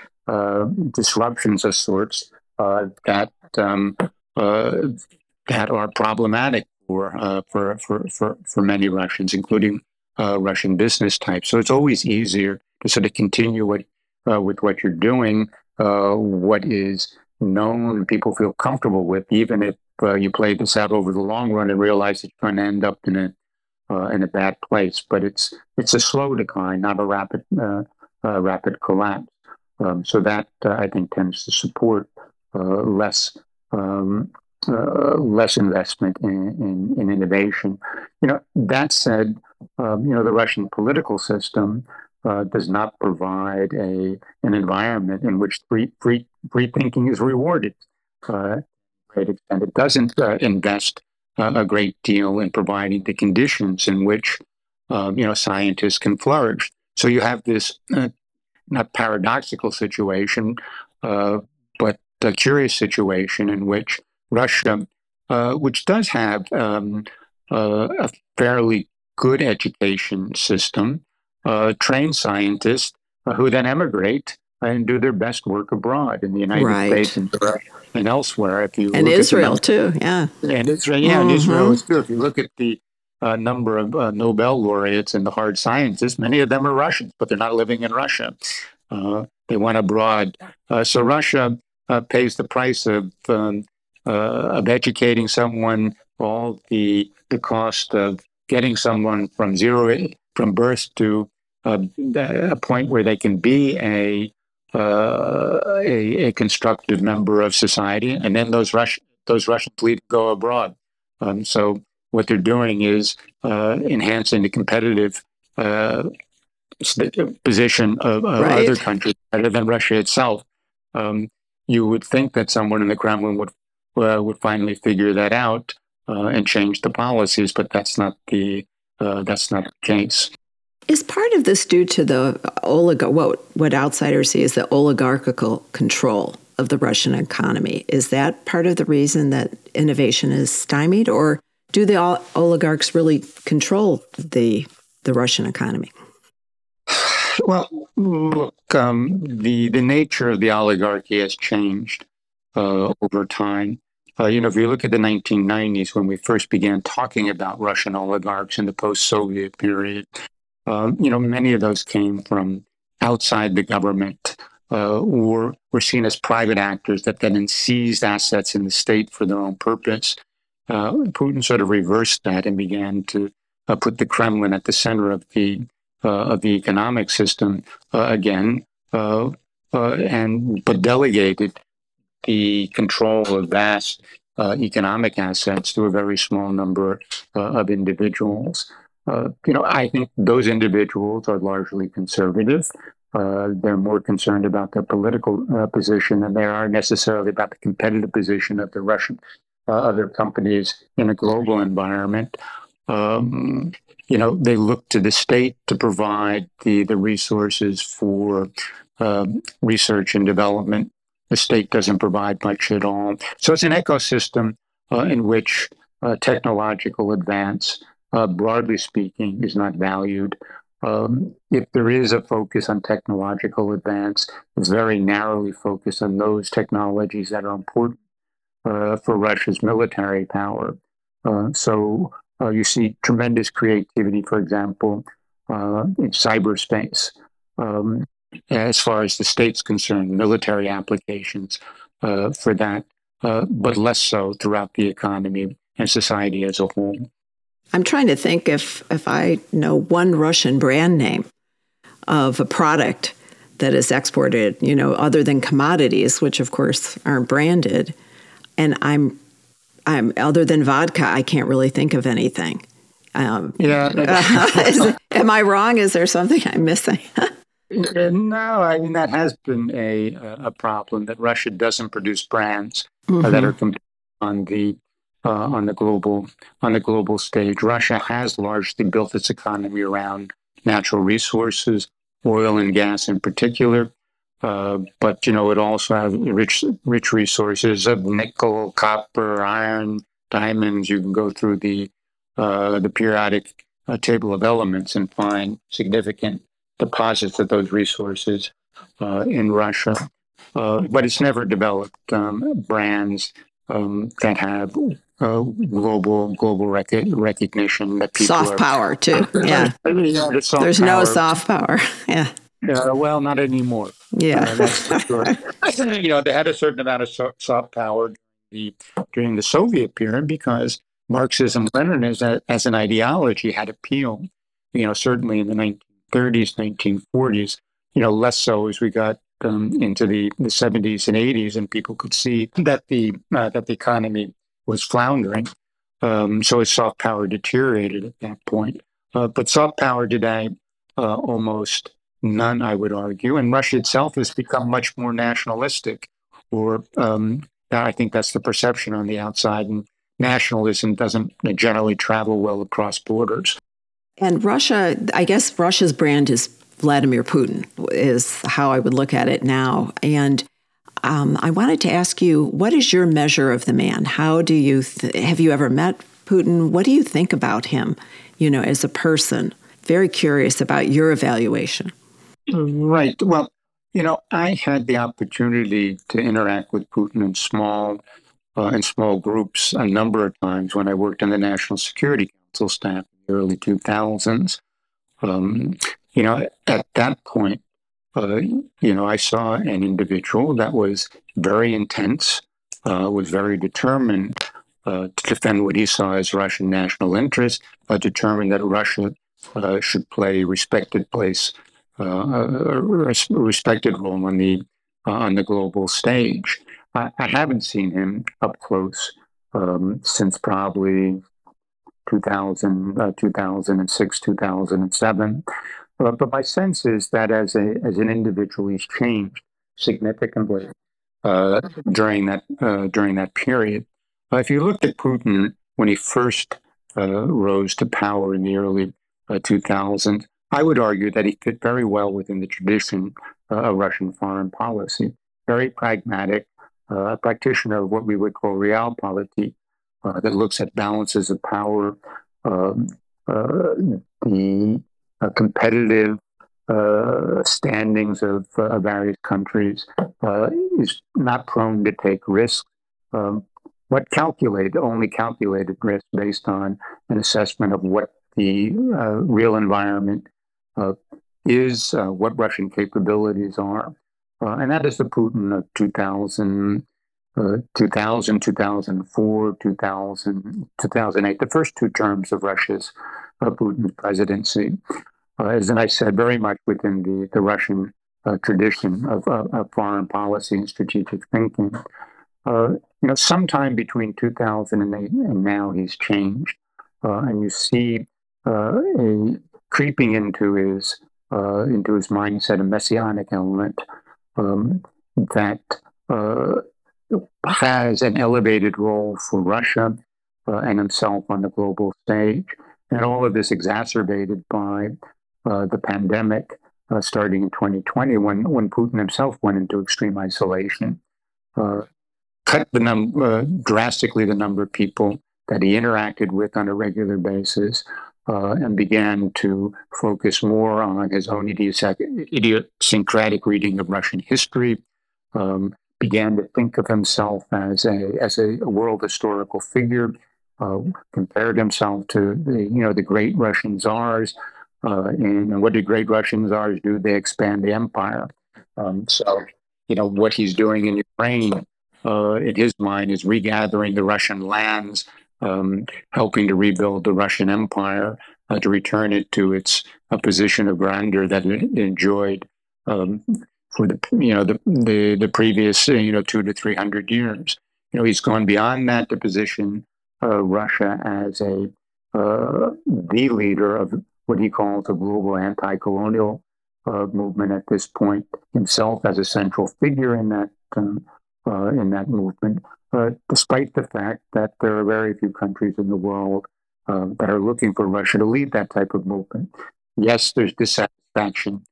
disruptions of sorts that um, that are problematic for, for for for for many Russians, including uh, Russian business type. So it's always easier to sort of continue what, uh, with what you're doing, uh, what is known and people feel comfortable with, even if uh, you play this out over the long run and realize that you're going to end up in a uh, in a bad place. But it's it's a slow decline, not a rapid rapid collapse. Um, so that I think tends to support less um, uh, less investment in, in, in, innovation. You know, that said, um, you know, the Russian political system uh, does not provide a an environment in which free free, free thinking is rewarded. Uh, great extent, it doesn't uh, invest uh, a great deal in providing the conditions in which uh, you know scientists can flourish. So you have this not paradoxical situation, but a curious situation in which Russia, uh, which does have um, a fairly good education system, train scientists who then emigrate and do their best work abroad in the United right. States and, and elsewhere. If you and Israel too, yeah, and Israel, yeah, mm-hmm. and Israel too. If you look at the uh, number of uh, Nobel laureates in the hard sciences, many of them are Russians, but they're not living in Russia. Uh, they went abroad. Uh, so Russia uh, pays the price of um, uh, of educating someone, all the the cost of getting someone from zero from birth to a point where they can be a uh, a, a, constructive member of society, and then those Russian those Russians leave go abroad. Um, so what they're doing is uh, enhancing the competitive uh, position of, of right. other countries better than Russia itself. Um, you would think that someone in the Kremlin would uh, would finally figure that out uh, and change the policies, but that's not the uh, that's not the case. Is part of this due to the olig- what, what outsiders see as the oligarchical control of the Russian economy? Is that part of the reason that innovation is stymied, or do the oligarchs really control the the Russian economy? (sighs) Well, look, um, the the nature of the oligarchy has changed over time. Uh, you know, if you look at the 1990s, when we first began talking about Russian oligarchs in the post-Soviet period, um, you know, many of those came from outside the government uh, or were seen as private actors that then seized assets in the state for their own purpose. Uh, Putin sort of reversed that and began to uh, put the Kremlin at the center of the uh, of the economic system uh, again, uh, and but delegated the control of vast economic assets to a very small number of individuals. Uh, you know, I think those individuals are largely conservative. Uh, they're more concerned about their political uh, position than they are necessarily about the competitive position of the Russian uh, other companies in a global environment. Um, you know, they look to the state to provide the the resources for research and development. The state doesn't provide much at all. So it's an ecosystem uh, in which technological advance uh, broadly speaking, is not valued. Um, if there is a focus on technological advance, it's very narrowly focused on those technologies that are important uh, for Russia's military power. Uh, so uh, you see tremendous creativity, for example, uh, in cyberspace. Um, as far as the state's concerned, military applications uh, for that, but less so throughout the economy and society as a whole. I'm trying to think if if I know one Russian brand name of a product that is exported, you know, other than commodities, which of course aren't branded, and I'm I'm other than vodka, I can't really think of anything. Um, yeah. (laughs) is, am I wrong? Is there something I'm missing? (laughs) no, I mean that has been a a problem that Russia doesn't produce brands mm-hmm. that are on the uh, on the global on the global stage. Russia has largely built its economy around natural resources, oil and gas in particular. Uh, but you know, it also has rich rich resources of nickel, copper, iron, diamonds. You can go through the uh, the periodic uh, table of elements and find significant deposits of those resources uh, in Russia. Uh, but it's never developed um, brands um, that have uh, global global rec- recognition that people soft are, power too. Yeah, yeah the There's power. no soft power. Yeah. Uh, well, not anymore. Yeah, uh, sure. (laughs) you know, they had a certain amount of so- soft power the, during the Soviet period because Marxism, Leninism as an ideology had appeal. You know, certainly in the 1930s, 1940s. You know, less so as we got um, into the, the 70s and 80s, and people could see that the uh, that the economy was floundering. Um, so its soft power deteriorated at that point. Uh, but soft power today, uh, almost none, I would argue. And Russia itself has become much more nationalistic, or um, I think that's the perception on the outside. And nationalism doesn't generally travel well across borders. And Russia, I guess Russia's brand is Vladimir Putin, is how I would look at it now. And um, I wanted to ask you, what is your measure of the man? How do you th- have you ever met Putin? What do you think about him, you know, as a person? Very curious about your evaluation. Right. Well, you know, I had the opportunity to interact with Putin in small uh, in small groups a number of times when I worked in the National Security Council staff early 2000s. Um, you know, at that point, uh, you know, I saw an individual that was very intense, uh, was very determined uh, to defend what he saw as Russian national interest, but determined that Russia uh, should play a respected place, uh, a respected role on the on the global stage. I, I haven't seen him up close um, since probably 2000, uh, 2006, 2007. Uh, but my sense is that as a as an individual, he's changed significantly uh, during that uh, during that period. Uh, if you look at Putin when he first uh, rose to power in the early 2000s, I would argue that he fit very well within the tradition of Russian foreign policy. Very pragmatic, uh, a practitioner of what we would call realpolitik, uh, that looks at balances of power, um, uh, the uh, competitive uh, standings of various countries, is not prone to take risks. Um, what calculated, only calculated risk based on an assessment of what the real environment is, what Russian capabilities are. Uh, and that is the Putin of 2000, uh, 2000, 2004, 2000, 2008, the first two terms of Russia's uh, Putin's presidency. Uh, as I said, very much within the, the Russian uh, tradition of, of, foreign policy and strategic thinking. Uh, you know, sometime between 2008 and now, he's changed, and you see a creeping into his into his mindset a messianic element um, that uh, has an elevated role for Russia uh, and himself on the global stage. And all of this exacerbated by uh, the pandemic uh, starting in 2020 when, when Putin himself went into extreme isolation, uh, cut the num- uh, drastically the number of people that he interacted with on a regular basis, uh, and began to focus more on his own idiosyncratic reading of Russian history, um, began to think of himself as a as a, world historical figure, uh, compared himself to the you know the great Russian czars, uh, and what did great Russian czars do? They expand the empire. Um, so you know what he's doing in Ukraine, uh, in his mind, is regathering the Russian lands um, helping to rebuild the Russian Empire, uh, to return it to its uh, position of grandeur that it enjoyed um, for the you know the, the the previous you know two to three hundred years. You know, he's gone beyond that to position uh, Russia as a uh, the leader of what he calls a global anti-colonial uh, movement at this point. Himself as a central figure in that um, uh, in that movement, uh, despite the fact that there are very few countries in the world uh, that are looking for Russia to lead that type of movement. Yes, there's dissatisfaction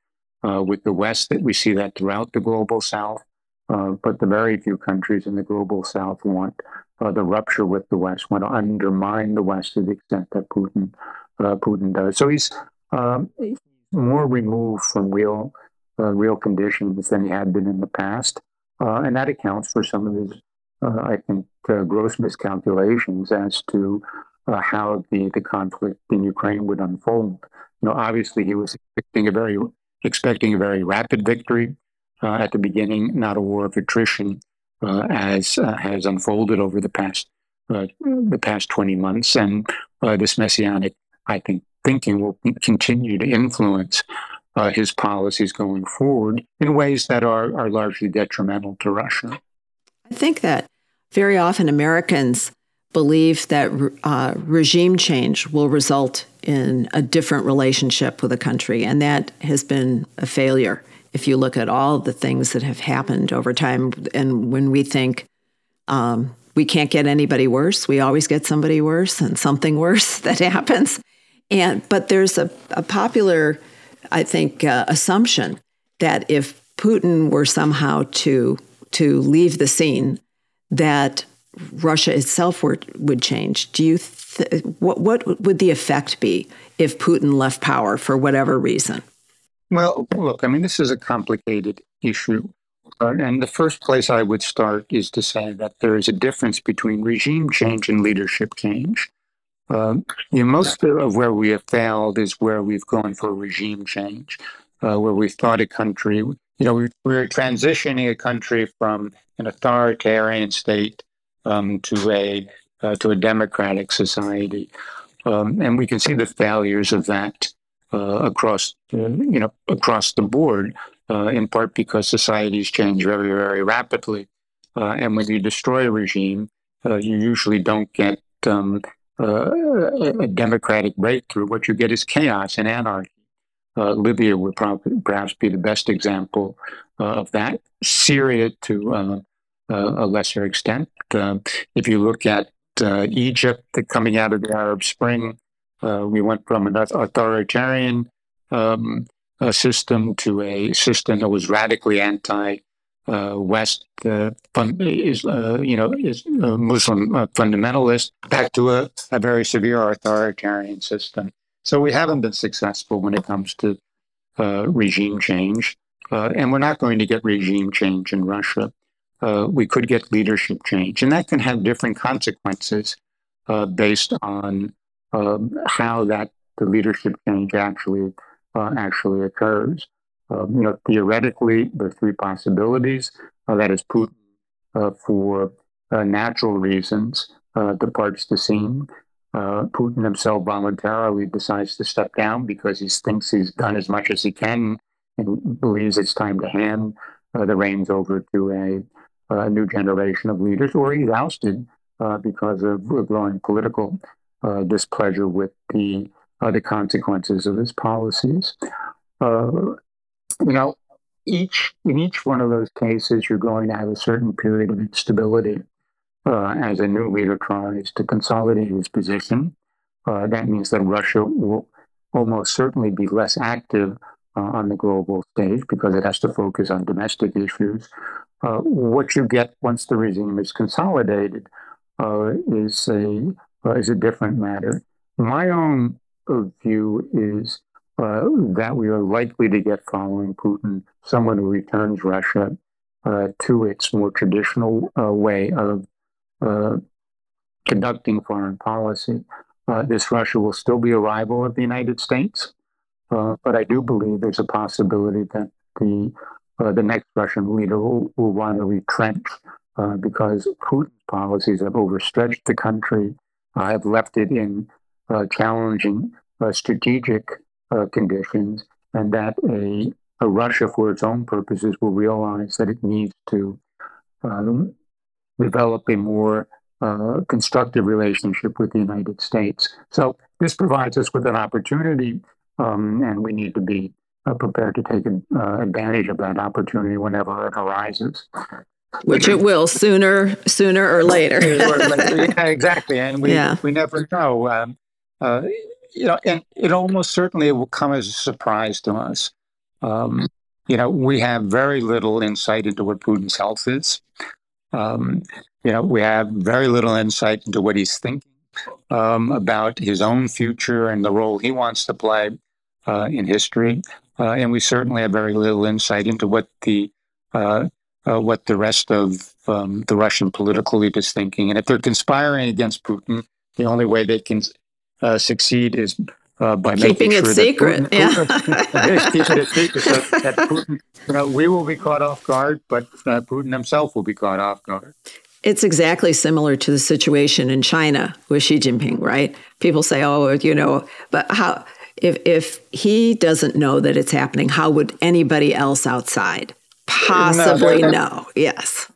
uh, with the West that we see that throughout the global South, uh, but the very few countries in the global South want uh, the rupture with the West, want to undermine the West to the extent that Putin Putin does. So he's um, more removed from real real conditions than he had been in the past. Uh, and that accounts for some of his uh, I think, uh, gross miscalculations as to uh, how the, the conflict in Ukraine would unfold. You know, obviously, he was expecting a very expecting a very rapid victory uh, at the beginning, not a war of attrition, uh, as uh, has unfolded over the past the past 20 months. And this messianic, I think, thinking will continue to influence uh, his policies going forward in ways that are, are largely detrimental to Russia. I think that very often Americans believe that uh, regime change will result in a different relationship with a country, and that has been a failure. If you look at all the things that have happened over time, and when we think um, we can't get anybody worse. We always get somebody worse and something (laughs) worse that happens. And but there's a, a popular, I think, uh, assumption that if Putin were somehow to to leave the scene, that Russia itself were, would change. Do you what what would the effect be if Putin left power for whatever reason? Well, look, I mean, this is a complicated issue. Uh, and the first place I would start is to say that there is a difference between regime change and leadership change. Um, you know, most of where we have failed is where we've gone for regime change, uh, where we thought a country, you know, we, we're transitioning a country from an authoritarian state um, to a uh, to a democratic society, um, and we can see the failures of that uh, across you know across the board. Uh, in part because societies change very very rapidly, uh, and when you destroy a regime, uh, you usually don't get um, a democratic breakthrough. What you get is chaos and anarchy. Libya would probably perhaps be the best example of that. Syria to a lesser extent. Um, if you look at uh, Egypt coming out of the Arab Spring, uh, we went from an authoritarian um, system to a system that was radically anti. Uh, West uh, fun, uh, you know is Muslim fundamentalist back to a, a very severe authoritarian system. So we haven't been successful when it comes to regime change, and we're not going to get regime change in Russia uh, we could get leadership change. And that can have different consequences uh, based on um, how that the leadership change actually uh, actually occurs. Um, you know, theoretically, there are three possibilities. Uh, that is Putin, uh, for uh, natural reasons, departs the scene. Putin himself voluntarily decides to step down because he thinks he's done as much as he can and believes it's time to hand the reins over to a new generation of leaders, or he's ousted uh, because of growing political uh, displeasure with the uh, the consequences of his policies. You know, each in each one of those cases, you're going to have a certain period of instability uh, as a new leader tries to consolidate his position. Uh, that means that Russia will almost certainly be less active uh, on the global stage because it has to focus on domestic issues. Uh, what you get once the regime is consolidated uh, is a uh, is a different matter. My own view is uh, that we are likely to get following Putin someone who returns Russia uh, to its more traditional way of conducting foreign policy. this Russia will still be a rival of the United States, but I do believe there's a possibility that the uh, the next Russian leader will, will want to retrench uh, because Putin's policies have overstretched the country, uh, have left it in uh, challenging uh, strategic uh, conditions, and that a, a, Russia, for its own purposes, will realize that it needs to um, develop a more constructive relationship with the United States. So this provides us with an opportunity, um, and we need to be uh, prepared to take uh, advantage of that opportunity whenever it arises. Which it will sooner, sooner or later. yeah, (laughs) exactly, and we yeah. we never know. Um, uh, you know, and it almost certainly will come as a surprise to us. Um, you know, we have very little insight into what Putin's health is. Um, you know, we have very little insight into what he's thinking um, about his own future and the role he wants to play uh, in history. Uh, and we certainly have very little insight into what the uh, uh, what the rest of um, the Russian political elite is thinking. And if they're conspiring against Putin, the only way they can uh, succeed is uh, by keeping making it sure secret. That Putin, yeah, (laughs) keeping it secret. So that Putin, you know, we will be caught off guard, but uh, Putin himself will be caught off guard. It's exactly similar to the situation in China with Xi Jinping, right? People say, "Oh, you know," but how? If if he doesn't know that it's happening, how would anybody else outside possibly no, know? Yes,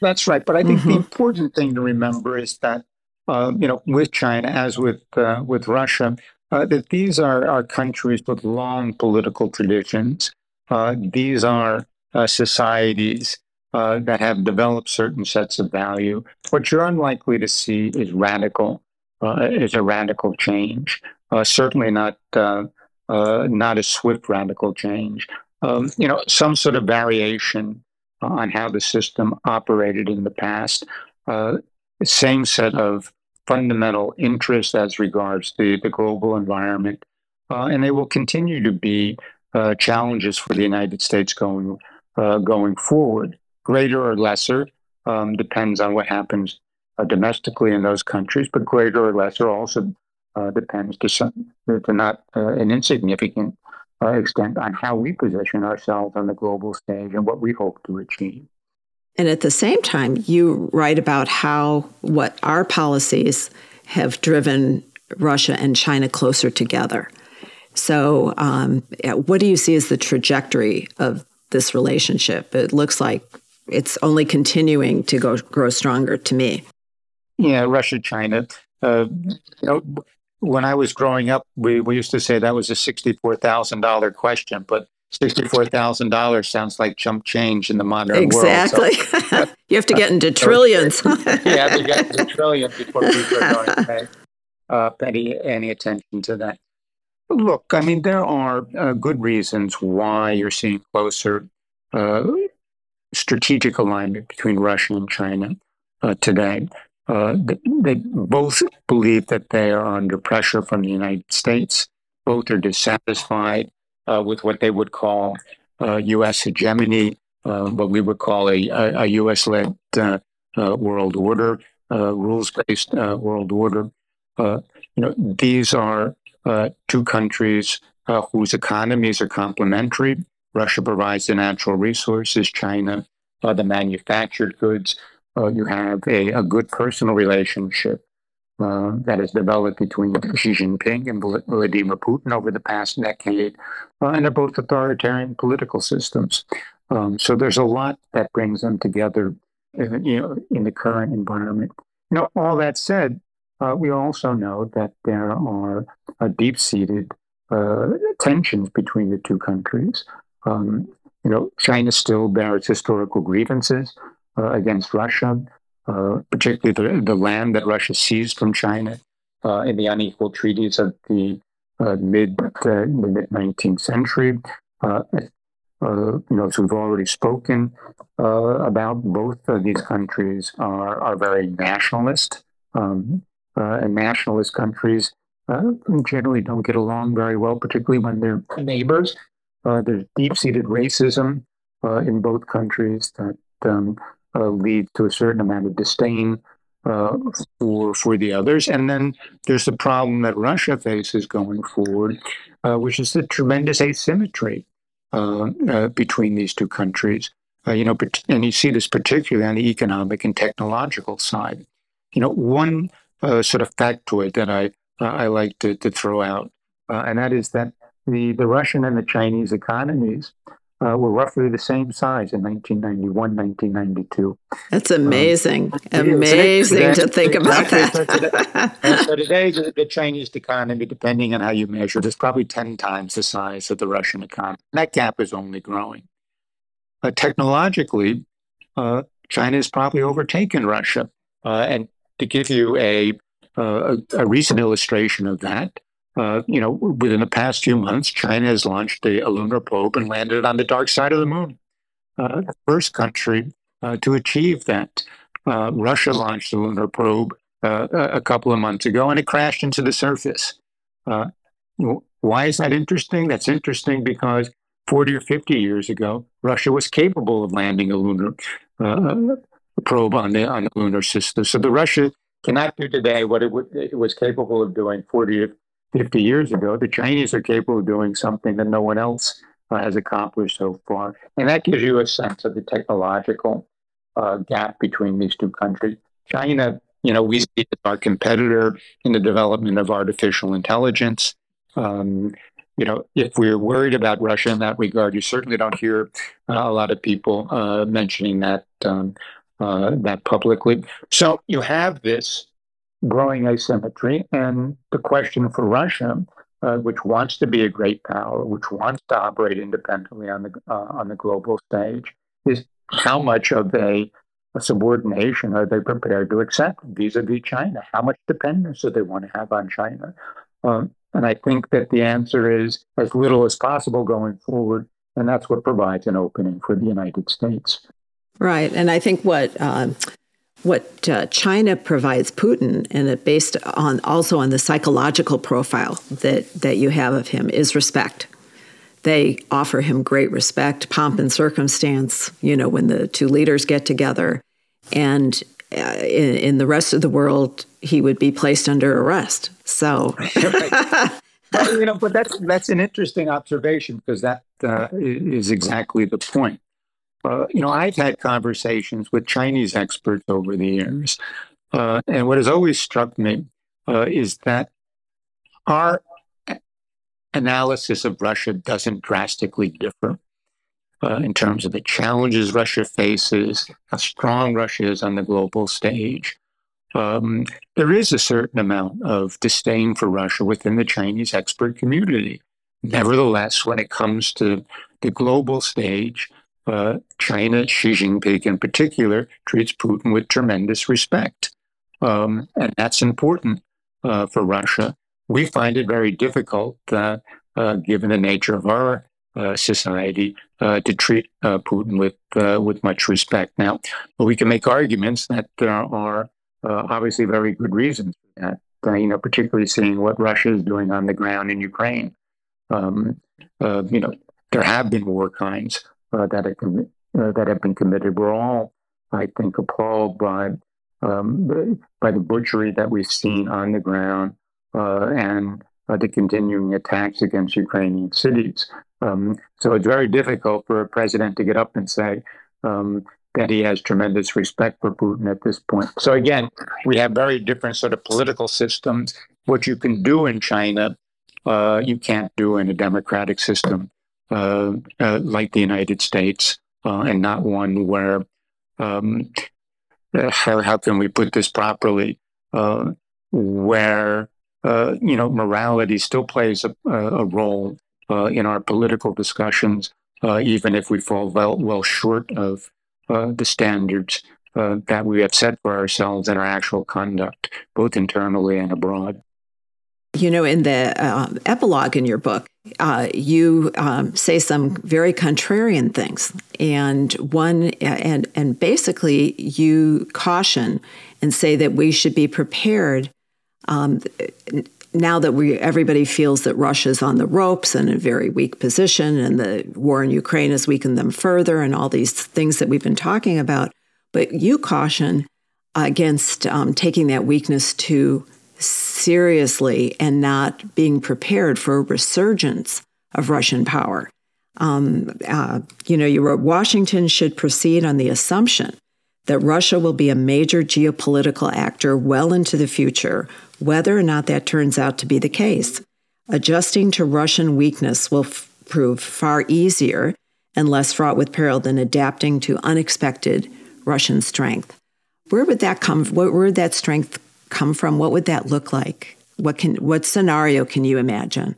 that's right. But I think mm-hmm. the important thing to remember is that uh, you know, with China as with uh, with Russia, uh, that these are are countries with long political traditions. Uh, these are uh, societies uh, that have developed certain sets of value. What you're unlikely to see is radical, uh, is a radical change. Uh, certainly not uh, uh, not a swift radical change. Um, you know, some sort of variation on how the system operated in the past. Uh, same set of fundamental interests as regards the, the global environment. and they will continue to be challenges for the United States going going forward greater or lesser, um, depends on what happens uh, domestically in those countries, but greater or lesser also uh, depends to some, to not uh, an insignificant uh, extent on how we position ourselves on the global stage and what we hope to achieve. And at the same time, you write about how what our policies have driven Russia and China closer together. So, um, what do you see as the trajectory of this relationship? It looks like it's only continuing to go grow stronger to me. Yeah, Russia, China. Uh, you know, when I was growing up, we, we used to say that was a sixty-four thousand dollar question, but sixty-four thousand dollars sounds like chump change in the modern exactly. world. Exactly. So, you have to get into trillions. (laughs) yeah, to get into trillions before people are going to pay uh, any any attention to that. Look, I mean, there are uh, good reasons why you're seeing closer uh, strategic alignment between Russia and China uh, today. Uh, they both believe that they are under pressure from the United States. Both are dissatisfied uh, with what they would call U.S. Uh, hegemony, uh, what we would call a, a U.S. led uh, world order, rules based world order. you know, these are two countries whose economies are complementary. Russia provides the natural resources, China uh, the manufactured goods. Uh, you have a, a good personal relationship uh, that has developed between Xi Jinping and Vladimir Putin over the past decade, uh, and they're both authoritarian political systems. Um, so there's a lot that brings them together, uh, you know, in the current environment. You know, all that said, uh, we also know that there are deep-seated tensions between the two countries. Um, you know, China still bears historical grievances uh, against Russia, uh, particularly the, the land that Russia seized from China uh, in the unequal treaties of the uh, mid uh, mid 19th century. Uh, you know, as we've already spoken about, both of these countries are are very nationalist, um, and nationalist countries generally don't get along very well, particularly when they're neighbors. Uh, there's deep seated racism uh, in both countries that um, uh, leads to a certain amount of disdain uh, for for the others. And then there's the problem that Russia faces going forward, uh, which is the tremendous asymmetry uh, between these two countries. you know, and you see this particularly on the economic and technological side. You know, one sort of factoid that I I like to, to throw out, and that is that the, the Russian and the Chinese economies uh, were roughly the same size in 1991, 1992. That's amazing. Um, amazing to think about that. so today, (laughs) the, Chinese economy, depending on how you measure it, is probably 10 times the size of the Russian economy. And that gap is only growing. But technologically, uh, China has probably overtaken Russia. Uh, and to give you a, uh, a, a recent illustration of that, uh, you know, within the past few months, China has launched a, a lunar probe and landed on the dark side of the moon. Uh, the first country uh, to achieve that. Uh, Russia launched a lunar probe uh, a couple of months ago, and it crashed into the surface. Uh, why is that interesting? That's interesting because 40 or 50 years ago, Russia was capable of landing a lunar probe on the on the lunar system. So the Russia cannot do today what it, w- it was capable of doing 40 50 years ago, the Chinese are capable of doing something that no one else uh, has accomplished so far. And that gives you a sense of the technological uh, gap between these two countries. China, you know, we see as our competitor in the development of artificial intelligence. Um, you know, if we're worried about Russia in that regard, you certainly don't hear uh, a lot of people uh, mentioning that um, uh, that publicly. So you have this growing asymmetry. And the question for Russia, uh, which wants to be a great power, which wants to operate independently on the uh, on the global stage, is how much of a, a subordination are they prepared to accept vis-a-vis China? How much dependence do they want to have on China? Um, and I think that the answer is as little as possible going forward. And that's what provides an opening for the United States. Right. And I think what uh, what uh, China provides Putin, and it based on also on the psychological profile that that you have of him, is respect. They offer him great respect, pomp and circumstance. You know, when the two leaders get together, and uh, in, in, the rest of the world, he would be placed under arrest. So, (laughs) well, you know, but that's that's an interesting observation because that uh, is exactly the point. Uh, you know, I've had conversations with Chinese experts over the years, uh, and what has always struck me uh, is that our analysis of Russia doesn't drastically differ uh, in terms of the challenges Russia faces, how strong Russia is on the global stage. Um, there is a certain amount of disdain for Russia within the Chinese expert community. Nevertheless, when it comes to the global stage, uh, China, Xi Jinping in particular, treats Putin with tremendous respect. Um, and that's important uh, for Russia. We find it very difficult, uh, uh given the nature of our uh, society, uh, to treat Putin with with much respect. Now, we can make arguments that there are obviously very good reasons for that. you know, particularly seeing what Russia is doing on the ground in Ukraine. Um, you know, there have been war crimes uh, that com- uh, that have been committed. We're all, I think, appalled by um, by the butchery that we've seen on the ground uh, and uh, the continuing attacks against Ukrainian cities. Um, so it's very difficult for a president to get up and say um, that he has tremendous respect for Putin at this point. So again, we have very different sort of political systems. What you can do in China, uh, you can't do in a democratic system uh, uh, like the United States, uh, and not one where um, how, how can we put this properly? where you know morality still plays a, a role in our political discussions, even if we fall well, well short of the standards uh, that we have set for ourselves in our actual conduct, both internally and abroad. You know, in the uh, epilogue in your book, uh, you um, say some very contrarian things, and one and and basically you caution and say that we should be prepared. Um, now that we everybody feels that Russia's on the ropes and in a very weak position, and the war in Ukraine has weakened them further, and all these things that we've been talking about, but you caution against um, taking that weakness to seriously and not being prepared for a resurgence of Russian power. Um, uh, you know, you wrote Washington should proceed on the assumption that Russia will be a major geopolitical actor well into the future, whether or not that turns out to be the case. Adjusting to Russian weakness will f- prove far easier and less fraught with peril than adapting to unexpected Russian strength. Where would that come? Where would that strength come from? What would that look like? What can what scenario can you imagine?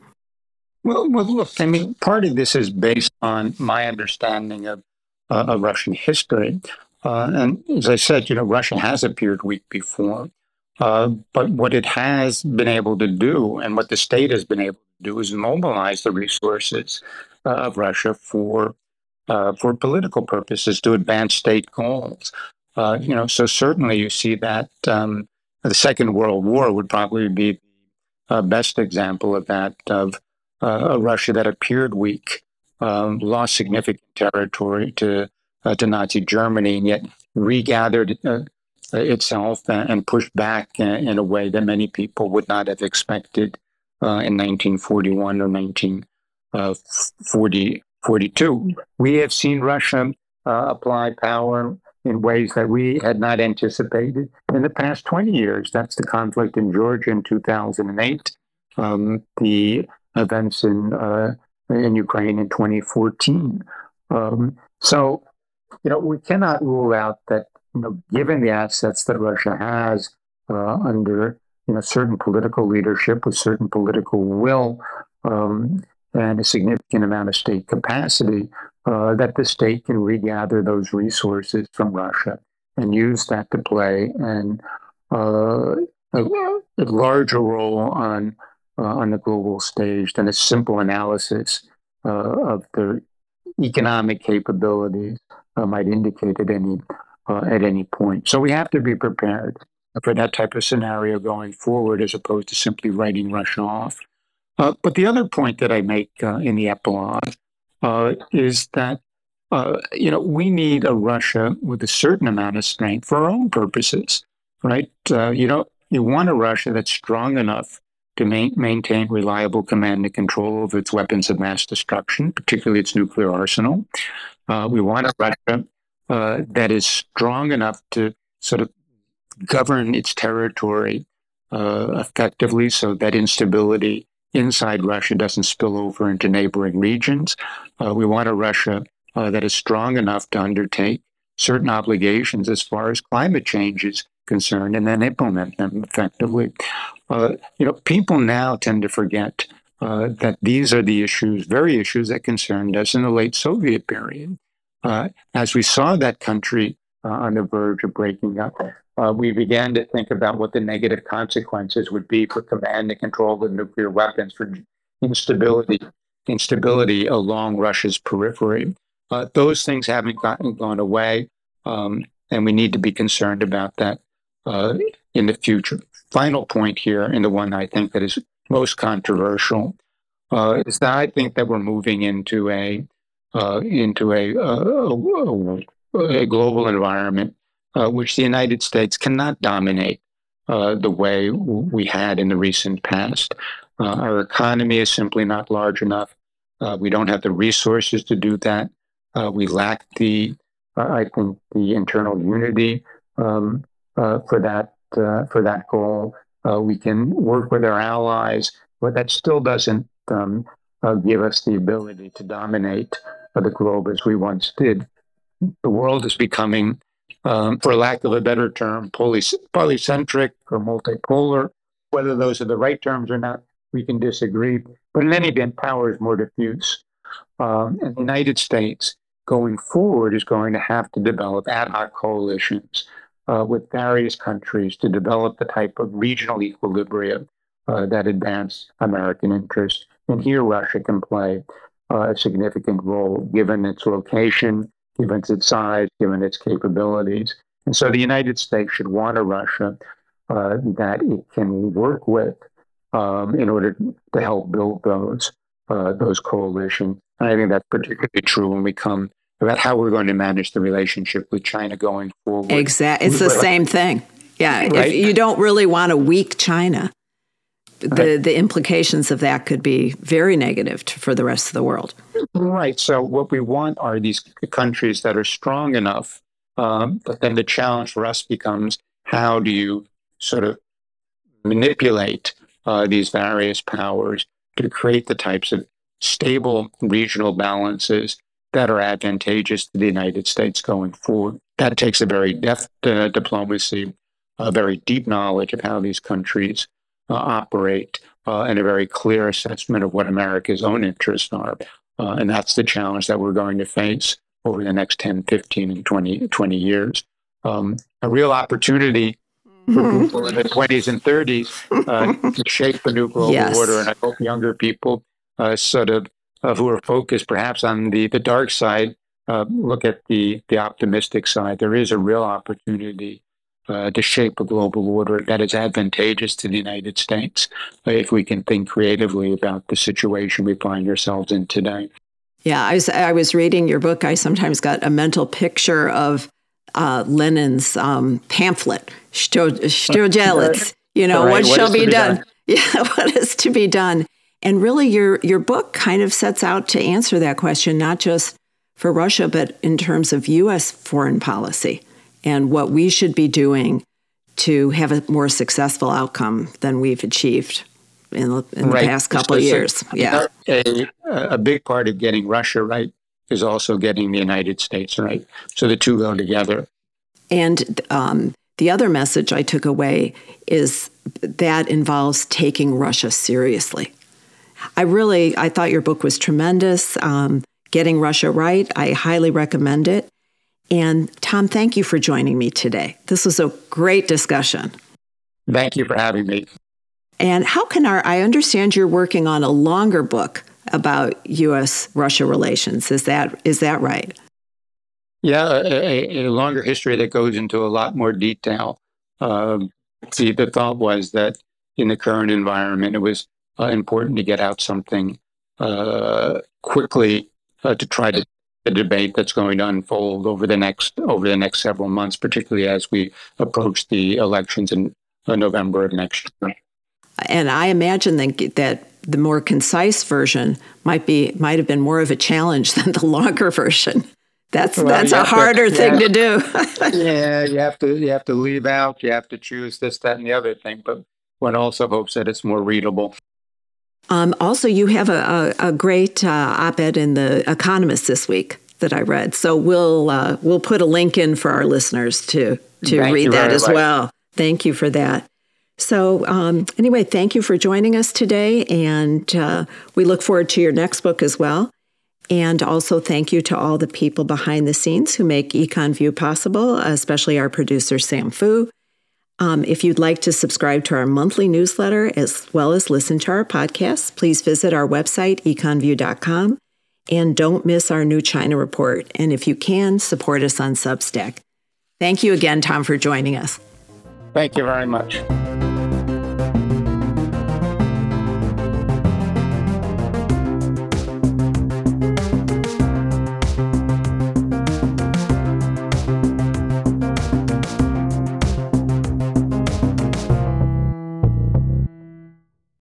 Well, well, look, I mean, part of this is based on my understanding of, uh, of Russian history, uh, and as I said, you know, Russia has appeared weak before, uh, but what it has been able to do, and what the state has been able to do, is mobilize the resources uh, of Russia for uh, for political purposes to advance state goals. Uh, you know, so certainly you see that um, the Second World War would probably be the uh, best example of that, of uh, a Russia that appeared weak, um, lost significant territory to, uh, to Nazi Germany, and yet regathered uh, itself and pushed back in a way that many people would not have expected uh, in 1941 or 1942. We have seen Russia uh, apply power in ways that we had not anticipated in the past 20 years. That's the conflict in Georgia in 2008, um, the events in uh, in Ukraine in 2014. Um, so, you know, we cannot rule out that, you know, given the assets that Russia has uh, under, you know, certain political leadership with certain political will um, and a significant amount of state capacity, uh, that the state can regather those resources from Russia and use that to play uh, a, a, larger role on uh, on the global stage than a simple analysis uh, of the economic capabilities uh, might indicate at any uh, at any point. So we have to be prepared for that type of scenario going forward, as opposed to simply writing Russia off. But the other point that I make in the epilogue uh, is that uh, you know we need a Russia with a certain amount of strength for our own purposes, right? Uh, you know, you want a Russia that's strong enough to ma- maintain reliable command and control of its weapons of mass destruction, particularly its nuclear arsenal. Uh, we want a Russia that is strong enough to sort of govern its territory effectively, so that instability inside Russia doesn't spill over into neighboring regions. Uh, we want a Russia uh, that is strong enough to undertake certain obligations as far as climate change is concerned and then implement them effectively. Uh, you know, people now tend to forget uh, that these are the issues, very issues that concerned us in the late Soviet period. Uh, as we saw that country uh, on the verge of breaking up, uh, we began to think about what the negative consequences would be for command and control of nuclear weapons, for instability, instability along Russia's periphery. Uh, those things haven't gotten gone away, um, and we need to be concerned about that uh, in the future. Final point here, and the one I think that is most controversial, uh, is that I think that we're moving into a uh, into a, a, a, a global environment uh, which the United States cannot dominate uh, the way we had in the recent past. Uh, our economy is simply not large enough. Uh, we don't have the resources to do that. Uh, we lack the, I think, the internal unity um, for that for that goal. we can work with our allies, but that still doesn't um, give us the ability to dominate the globe as we once did. The world is becoming um, for lack of a better term, poly- polycentric or multipolar. Whether those are the right terms or not, we can disagree. But in any event, power is more diffuse. Um, the United States, going forward, is going to have to develop ad hoc coalitions uh, with various countries to develop the type of regional equilibrium uh, that advance American interests. And here, Russia can play uh, a significant role given its location, given its size, given its capabilities. And so the United States should want a Russia uh, that it can work with um, in order to help build those uh, those coalitions. And I think that's particularly true when we come about how we're going to manage the relationship with China going forward. Exactly, it's the same thing. Yeah, right? if you don't really want a weak China, the right. the implications of that could be very negative to, for the rest of the world. Right. So what we want are these countries that are strong enough. Um, but then the challenge for us becomes how do you sort of manipulate uh, these various powers to create the types of stable regional balances that are advantageous to the United States going forward. That takes a very deft uh, diplomacy, a very deep knowledge of how these countries operate, uh, and a very clear assessment of what America's own interests are. Uh, and that's the challenge that we're going to face over the next 10, 15, and 20, 20 years. Um, a real opportunity for mm-hmm. people in the 20s and 30s uh, to shape the new global yes. order. And I hope younger people, uh, sort of, uh, who are focused perhaps on the, the dark side, uh, look at the, the optimistic side. There is a real opportunity uh, to shape a global order that is advantageous to the United States uh, if we can think creatively about the situation we find ourselves in today. Yeah, I was, I was reading your book. I sometimes got a mental picture of uh, Lenin's um, pamphlet, Chto Delat, (laughs) you know, right. what, what shall be, be done? done? (laughs) Yeah, what is to be done? And really, your, your book kind of sets out to answer that question, not just for Russia, but in terms of U.S. foreign policy and what we should be doing to have a more successful outcome than we've achieved in the, in right. the past couple of years. Yeah. A, a big part of getting Russia right is also getting the United States right. So the two go together. And um, the other message I took away is that involves taking Russia seriously. I really, I thought your book was tremendous. Um, Getting Russia Right. I highly recommend it. And Tom, thank you for joining me today. This was a great discussion. Thank you for having me. And how can our, I understand you're working on a longer book about US Russia relations. Is that, is that right? Yeah, a, a longer history that goes into a lot more detail. Um, see, the thought was that in the current environment, it was uh, important to get out something uh, quickly uh, to try to the debate that's going to unfold over the next over the next several months, particularly as we approach the elections in November of next year. And I imagine that that the more concise version might be might have been more of a challenge (laughs) than the longer version. That's well, that's a harder to, thing yeah, to do. (laughs) yeah, you have to you have to leave out, you have to choose this, that, and the other thing. But one also hopes that it's more readable. Um, also, you have a, a, a great uh, op-ed in the Economist this week that I read. So we'll uh, we'll put a link in for our listeners to to thank read that as much. well. Thank you for that. So um, anyway, thank you for joining us today, and uh, we look forward to your next book as well. And also, thank you to all the people behind the scenes who make EconVue possible, especially our producer, Sam Fu. Um, if you'd like to subscribe to our monthly newsletter as well as listen to our podcasts, please visit our website, econvue.com. And don't miss our new China report. And if you can, support us on Substack. Thank you again, Tom, for joining us. Thank you very much.